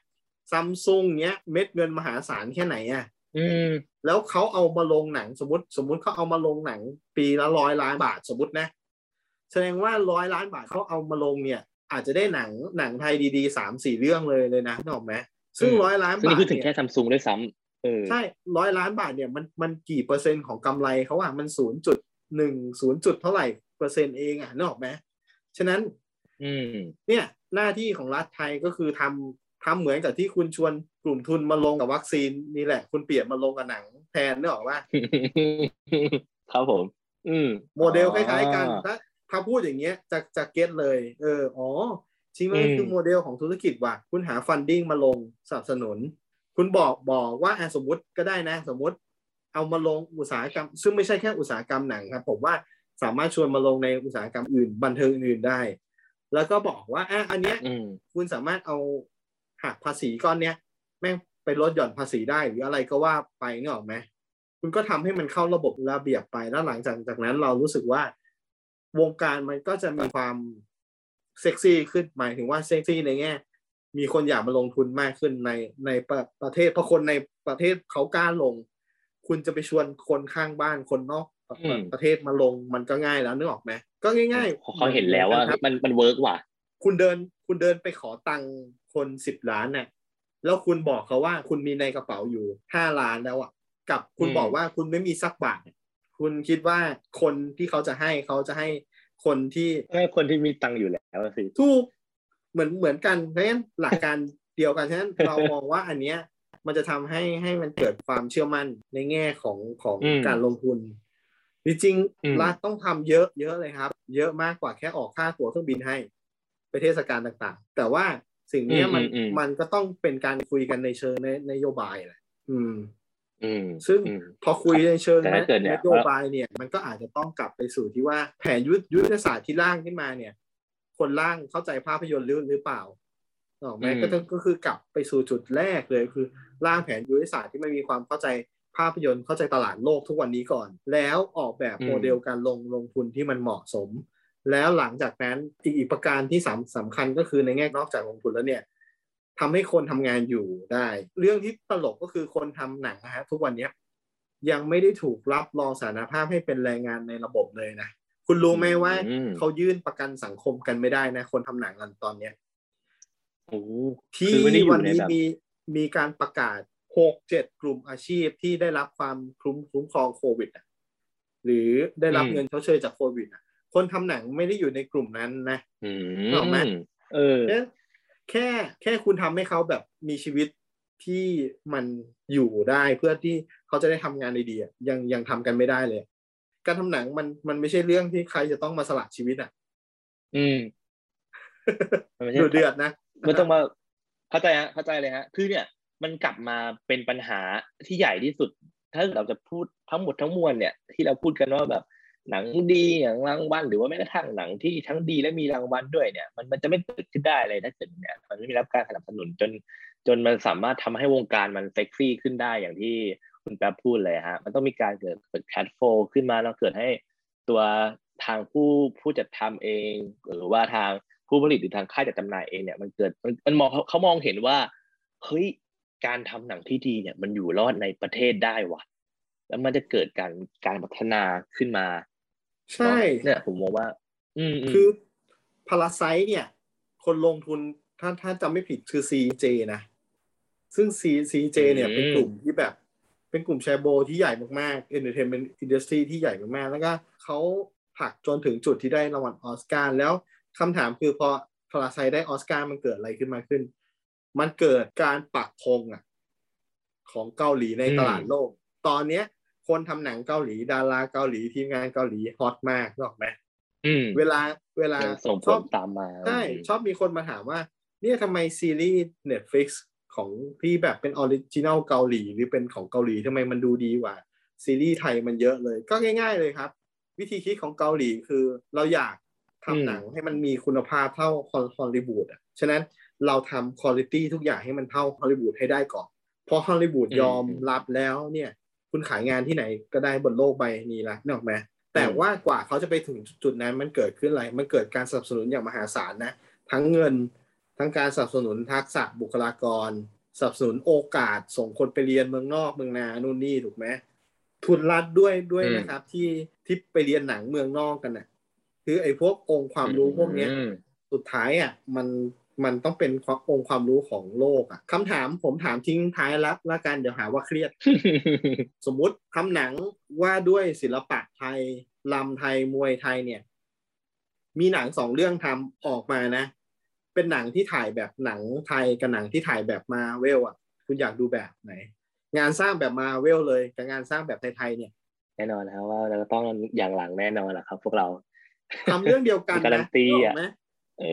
Speaker 4: ซัมซุงเนี้ยเม็ดเงินมหาศาลแค่ไหนอะ
Speaker 3: อืม
Speaker 4: แล้วเขาเอามาลงหนังสมมติ สมมติเขาเอามาลงหนังปีละร้อยล้านบาทสมมตินะ แสดงว่าร้อยล้านบาทเขาเอามาลงเนี่ย อาจจะได้หนังหนังไทยดีๆสามสี่เรื่องเลยเลยนะนึกออกไหมซึ่ง
Speaker 3: อืม
Speaker 4: ร้อยล้าน
Speaker 3: ซึ่ง
Speaker 4: บา
Speaker 3: นี่
Speaker 4: ท
Speaker 3: คือถึง
Speaker 4: เนี่
Speaker 3: แค่
Speaker 4: ย
Speaker 3: ซัมซุงด้วยซ้ำเออ
Speaker 4: ใช่ร้อยล้านบาทเนี่ยมันมันกี่เปอร์เซ็นต์ของกำไรเขาอะมันศูนย์จุดหนึ่งศูนย์จุดเท่าไหร่เปอร์เซ็นต์เองอะนึกออกไหมฉะนั้น
Speaker 3: อืม
Speaker 4: เนี่ยหน้าที่ของรัฐไทยก็คือทำทำเหมือนกับที่คุณชวนกลุ่มทุนมาลงกับวัคซีนนี่แหละ คุณเปลี่ยนมาลงกับหนังแทนนึกออกว่า
Speaker 3: ครับผม อืม
Speaker 4: โมเดลคล้ายๆกันถ้า ถ้าพูดอย่างเงี้ยจะจะ get เลย เอออ๋อจริงๆมัน
Speaker 3: อืม
Speaker 4: คือโมเดลของธุรกิจว่ะคุณหา funding มาลงสนับสนุน คุณบอกบอกว่าอะสมมติก็ได้นะ สมมติ เอามาลงอุตสาหกรรม ซึ่งไม่ใช่แค่อุตสาหกรรมหนังครับ ผมว่าสามารถชวนมาลงในอุตสาหกรรมอื่น บันเทิงอื่นได้ แล้วก็บอกว่าอะอันเนี้ย
Speaker 3: อืม
Speaker 4: คุณสามารถเอาหักภาษีก้อนเนี้ยแม่งไปลดหย่อนภาษีได้หรืออะไรก็ว่าไปนึกออกไหมคุณก็ทำให้มันเข้าระบบระเบียบไปแล้วหลังจากจากนั้นเรารู้สึกว่า วงการมันก็จะมีความเซ็กซี่ขึ้นหมายถึงว่าเซ็กซี่ในแง่ มีคนอยากมาลงทุนมากขึ้นในในประประเทศเพราะคนในประเทศเขากล้าลง คุณจะไปชวนคนข้างบ้านคนนอกประ
Speaker 3: อืม
Speaker 4: ประเทศมาลงมันก็ง่ายแล้วนึกออกไหมก็ง่าย
Speaker 3: เขาเขาเห็นแล้วว่า
Speaker 4: ครับ
Speaker 3: มันมันเวิร์กว่ะ
Speaker 4: คุณเดินคุณเดินไปขอตังค์คนสิบล้านน่ะแล้วคุณบอกเขาว่าคุณมีในกระเป๋าอยู่ห้าล้านแล้วอะ กับคุณ
Speaker 3: อืม
Speaker 4: บอกว่าคุณไม่มีสักบาทเนี่ย คุณคิดว่าคนที่เขาจะให้เขาจะให้คนที่
Speaker 3: ให้คนที่มีตังค์อยู่แล้วสิ
Speaker 4: ถูกเหมือนเหมือนกันเพราะฉะนั้นหลักการเดียวกันฉะนั้นเรามองว่าอันเนี้ยมันจะทำให้ให้มันเกิดความเชื่อมั่นในแง่ของของ
Speaker 3: อืม
Speaker 4: การลงทุนจริง
Speaker 3: อืม
Speaker 4: ๆรัฐต้องทำเยอะเยอะเลยครับ เยอะมากกว่าแค่ออกค่าตั๋วเครื่องบินให้ ไปเทศกาลต่างๆ แต่ว่าสิ่งเนี้ยมัน
Speaker 3: อืมอืมอืม
Speaker 4: มันก็ต้องเป็นการคุยกันในเชิงนนโยบายแหละอืม
Speaker 3: อืม
Speaker 4: ซึ่ง
Speaker 3: อืม
Speaker 4: พอคุยในเชิง
Speaker 3: แต่ถ้าเกิดเนี่ย
Speaker 4: นโยบายเนี่ย มันก็อาจจะต้องกลับไปสู่ที่ว่าแผนยุทธยุทธศาสตร์ที่ร่างขึ้นมาเนี่ย คนร่างเข้าใจภาพยนตร์หรือหรือเปล่าออกไหม
Speaker 3: อืม
Speaker 4: ก็ต้องก็คือกลับไปสู่จุดแรกเลยคือร่างแผนยุทธศาสตร์ที่มันมีความเข้าใจภาพยนตร์เข้าใจตลาดโลกทุกวันนี้ก่อน แล้วออกแบบโมเดลการลงลงทุนที่มันเหมาะสม แล้วหลังจากนั้นอีกอีกประการที่สำสำคัญก็คือในแง่นอกจากลงทุนแล้วเนี่ย ทำให้คนทำงานอยู่ได้ เรื่องที่ตลกก็คือคนทำหนังนะฮะทุกวันเนี้ยยังไม่ได้ถูกรับรองสารภาพให้เป็นแรงงานในระบบเลยนะ คุณรู้ไหมว่า
Speaker 3: อืม
Speaker 4: เขายื่นประกันสังคมกันไม่ได้นะ คนทำหนังกันตอนเนี้ย
Speaker 3: โอ้โห
Speaker 4: ที่
Speaker 3: คือไม่ได้อยู่
Speaker 4: วันนี้
Speaker 3: ในแบบ
Speaker 4: มีมีการประกาศหกเจ็ดกลุ่มอาชีพที่ได้รับความคุ้มคุ้มครองโควิดอะหรือได้รับเงินชดเชยจากโควิดอะคนทำหนังไม่ได้อยู่ในกลุ่มนั้นนะ
Speaker 3: อื
Speaker 4: นึกออกไหม
Speaker 3: เออ
Speaker 4: แค่แค่แค่คุณทำให้เขาแบบมีชีวิตที่มันอยู่ได้เพื่อที่เขาจะได้ทำงานดีๆอะยังยังทำกันไม่ได้เลย การทำหนังมันมันไม่ใช่เรื่องที่ใครจะต้องมาสละชีวิตอะ
Speaker 3: อืมมันไม่ใช่
Speaker 4: ดูเดือดนะ
Speaker 3: ไม่ต้องมาเข้าใจฮะเข้าใจเลยฮะคือเนี่ย มันกลับมาเป็นปัญหาที่ใหญ่ที่สุด ถ้าเราจะพูดทั้งหมดทั้งมวลเนี่ย ที่เราพูดกันว่าแบบ หนังดีอย่างรางวัลหรือว่าแม้กระทั่งหนังที่ทั้งดีและมีรางวัลด้วยเนี่ย มันมันจะไม่เกิดขึ้นได้เลยถ้าเกิดเนี่ยมันไม่มีรับการสนับสนุนจนจนมันสามารถทำให้วงการมันเซ็กซี่ขึ้นได้อย่างที่คุณแป๊บพูดเลยฮะมันต้องมีการเกิดเกิดแคทโฟขึ้นมาแล้วเกิดให้ตัวทางผู้ผู้จัดทำเอง หรือว่าทางผู้ผลิตหรือทางค่ายจัดจำหน่ายเองเนี่ยมันเกิดมันมองเขามองเห็นว่าเฮ้ยการทำหนังที่ดีเนี่ยมันอยู่รอดในประเทศได้ว่ะแล้วมันจะเกิดการการพัฒนาขึ้นมา
Speaker 4: ใช่
Speaker 3: เนอะเนี่ยผมมองว่า อืมม
Speaker 4: คือพาราไซเนี่ย คนลงทุนถ้าถ้าจำไม่ผิดคือ CJ นะ ซึ่ง C CJ เนี่ยเป็นกลุ่มที่แบบ เป็นกลุ่มแชร์โบที่ใหญ่มากๆ Entertainment Industry ที่ใหญ่มากๆ แล้วก็เขาผลักจนถึงจุดที่ได้รางวัลออสการ์แล้วคำถามคือพอพาราไซได้ออสการ์มันเกิดอะไรขึ้นมาขึ้น มันเกิดการปักธงอะ ของเกาหลีในตลาดโลก ตอนเนี้ย คนทำหนังเกาหลีดาราเกาหลีทีมงานเกาหลีฮอตมากนึกออกไหม
Speaker 3: อืม
Speaker 4: เวลาเวลา
Speaker 3: มันส่งผ
Speaker 4: ชอ
Speaker 3: ล
Speaker 4: บ
Speaker 3: ตามมา
Speaker 4: ใช่ชอบมีคนมาถามว่า เนี่ยทำไมซีรีส์ Netflix ของที่แบบเป็น original เกาหลีหรือเป็นของเกาหลีทำไมมันดูดีกว่า ซีรีส์ไทยมันเยอะเลย ก็ง่าย ๆเลยครับ วิธีคิดของเกาหลีคือเราอยากทำหนังให้มันมีคุณภาพเท่าฮอลลีวูดอะฉะนั้นเราทำคุณภาพทุกอย่างให้มันเท่าฮอลลีวูดให้ได้ก่อนพอฮอลลีวูดยอมรับแล้วเนี่ย คุณขายงานที่ไหนก็ได้บนโลกใบนี้ละนึกออกไหมแต่ว่ากว่าเขาจะไปถึงจุดนั้นมันเกิดขึ้นอะไร มันเกิดการสนับสนุนอย่างมหาศาลนะ ทั้งเงิน ทั้งการสนับสนุนทักษะบุคลากร สนับสนุนโอกาส ส่งคนไปเรียนเมืองนอกเมืองนา นู่นนี่ถูกไหมทุนรัฐด้วยด้วยนะครับ ที่ที่ไปเรียนหนังเมืองนอกกันน่ะ คือไอ้พวกองค์ความรู้พวกเนี้ย สุดท้ายอะมัน มันต้องเป็นองค์ความรู้ของโลกอะคำถามผมถามทิ้งท้ายแล้วละกันเดี๋ยวหาว่าเครียด สมมุติทำหนังว่าด้วยศิลปะไทยลำไทยมวยไทยเนี่ย มีหนังสองเรื่องทำออกมานะ เป็นหนังที่ถ่ายแบบหนังไทยกับหนังที่ถ่ายแบบมาเวลอะคุณอยากดูแบบไหน งานสร้างแบบมาเวลเลยกับงานสร้างแบบไทยๆเนี่ย
Speaker 3: แน่นอนนะครับว่าเราต้องอย่างหลังแน่นอนแหละครับ พวกเรา
Speaker 4: ทำเรื่องเดียวกัน
Speaker 3: การั
Speaker 4: นะ
Speaker 3: นตีอะ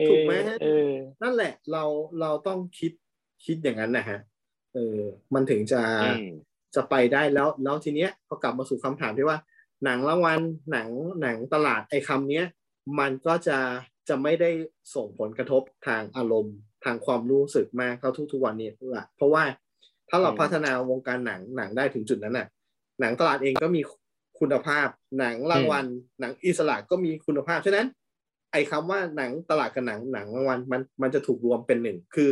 Speaker 4: ถูกไหม
Speaker 3: เออ
Speaker 4: นั่นแหละเราเราต้องคิดคิดอย่างนั้นนะฮะเออมันถึงจะ
Speaker 3: อืม
Speaker 4: จะไปได้แล้วแล้วทีเนี้ยพอกลับมาสู่คำถามที่ว่า หนังรางวัลหนังหนังตลาดไอ้คำเนี้ยมันก็จะจะไม่ได้ส่งผลกระทบทางอารมณ์ทางความรู้สึกมากเท่าทุกๆวันนี้ละเพราะว่าถ้าเรา
Speaker 3: อืม
Speaker 4: พัฒนาวงการหนังหนังได้ถึงจุดนั้นน่ะ หนังตลาดเองก็มีคุณภาพ หนังรางวัลหนังอิสระก็มีคุณภาพฉะนั้น ไอ้คำว่าหนังตลาดกับหนังหนังรางวัลมันมันจะถูกรวมเป็นหนึ่งคือ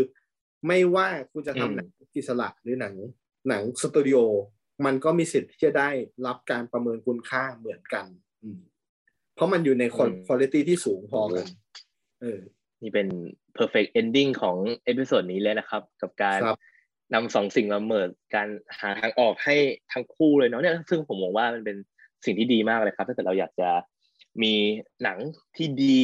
Speaker 4: ไม่ว่าคุณจะ
Speaker 3: อืม
Speaker 4: ทำหนังอิสระหรือหนังหนังสตูดิโอมันก็มีสิทธิ์ที่จะได้รับการประเมินคุณค่าเหมือนกัน อืมเพราะมันอยู่ในคุณภาพที่สูงพอกัน เออ
Speaker 3: นี่เป็น perfect ending ของ episode นี้เลยนะครับ กับการ
Speaker 4: ครับ
Speaker 3: นำสองสิ่งมาเมิดการหาทางออกให้ทั้งคู่เลยเนาะเนี่ยซึ่งผมมองว่ามันเป็นสิ่งที่ดีมากเลยครับ ถ้าเกิดเราอยากจะ มีหนังที่ดี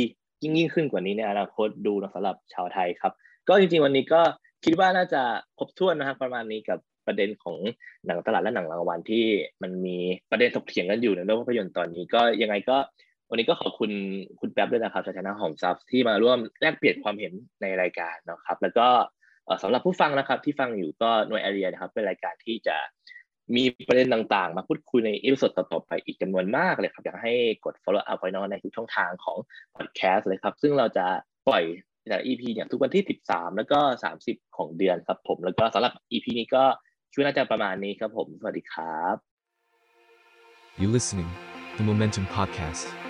Speaker 3: ยิ่งยิ่งขึ้นกว่านี้ในอนาคตดูนะสำหรับชาวไทยครับ ก็จริงๆวันนี้ก็คิดว่าน่าจะครบถ้วนนะครับประมาณนี้กับประเด็นของหนังตลาดและหนังรางวัลที่มันมีประเด็นถกเถียงกันอยู่ในโลกภาพยนตร์ตอนนี้ก็ยังไงก็วันนี้ก็ขอบคุณคุณแป๊บด้วยนะครับจาชนะหอมซับที่มาร่วมแลกเปลี่ยนความเห็นในรายการนะครับ แล้วก็สำหรับผู้ฟังนะครับที่ฟังอยู่ก็หน่วยแอเรียนะครับเป็นรายการที่จะ มีประเด็นต่างๆ มาพูดคุยในอีพิโซดต่อๆไปอีกจำนวนมากเลยครับ อยากให้กด follow up ไว้นอะในทุกช่องทางของ podcast เลยครับ ซึ่งเราจะปล่อยแต่ละ EP เนี่ยทุกวันที่ 13 แล้วก็ 30 ของเดือนครับผม แล้วก็สำหรับ EP นี้ก็ช่วยน่าจะประมาณนี้ครับผม สวัสดีครับ
Speaker 1: You listening, the Momentum Podcast.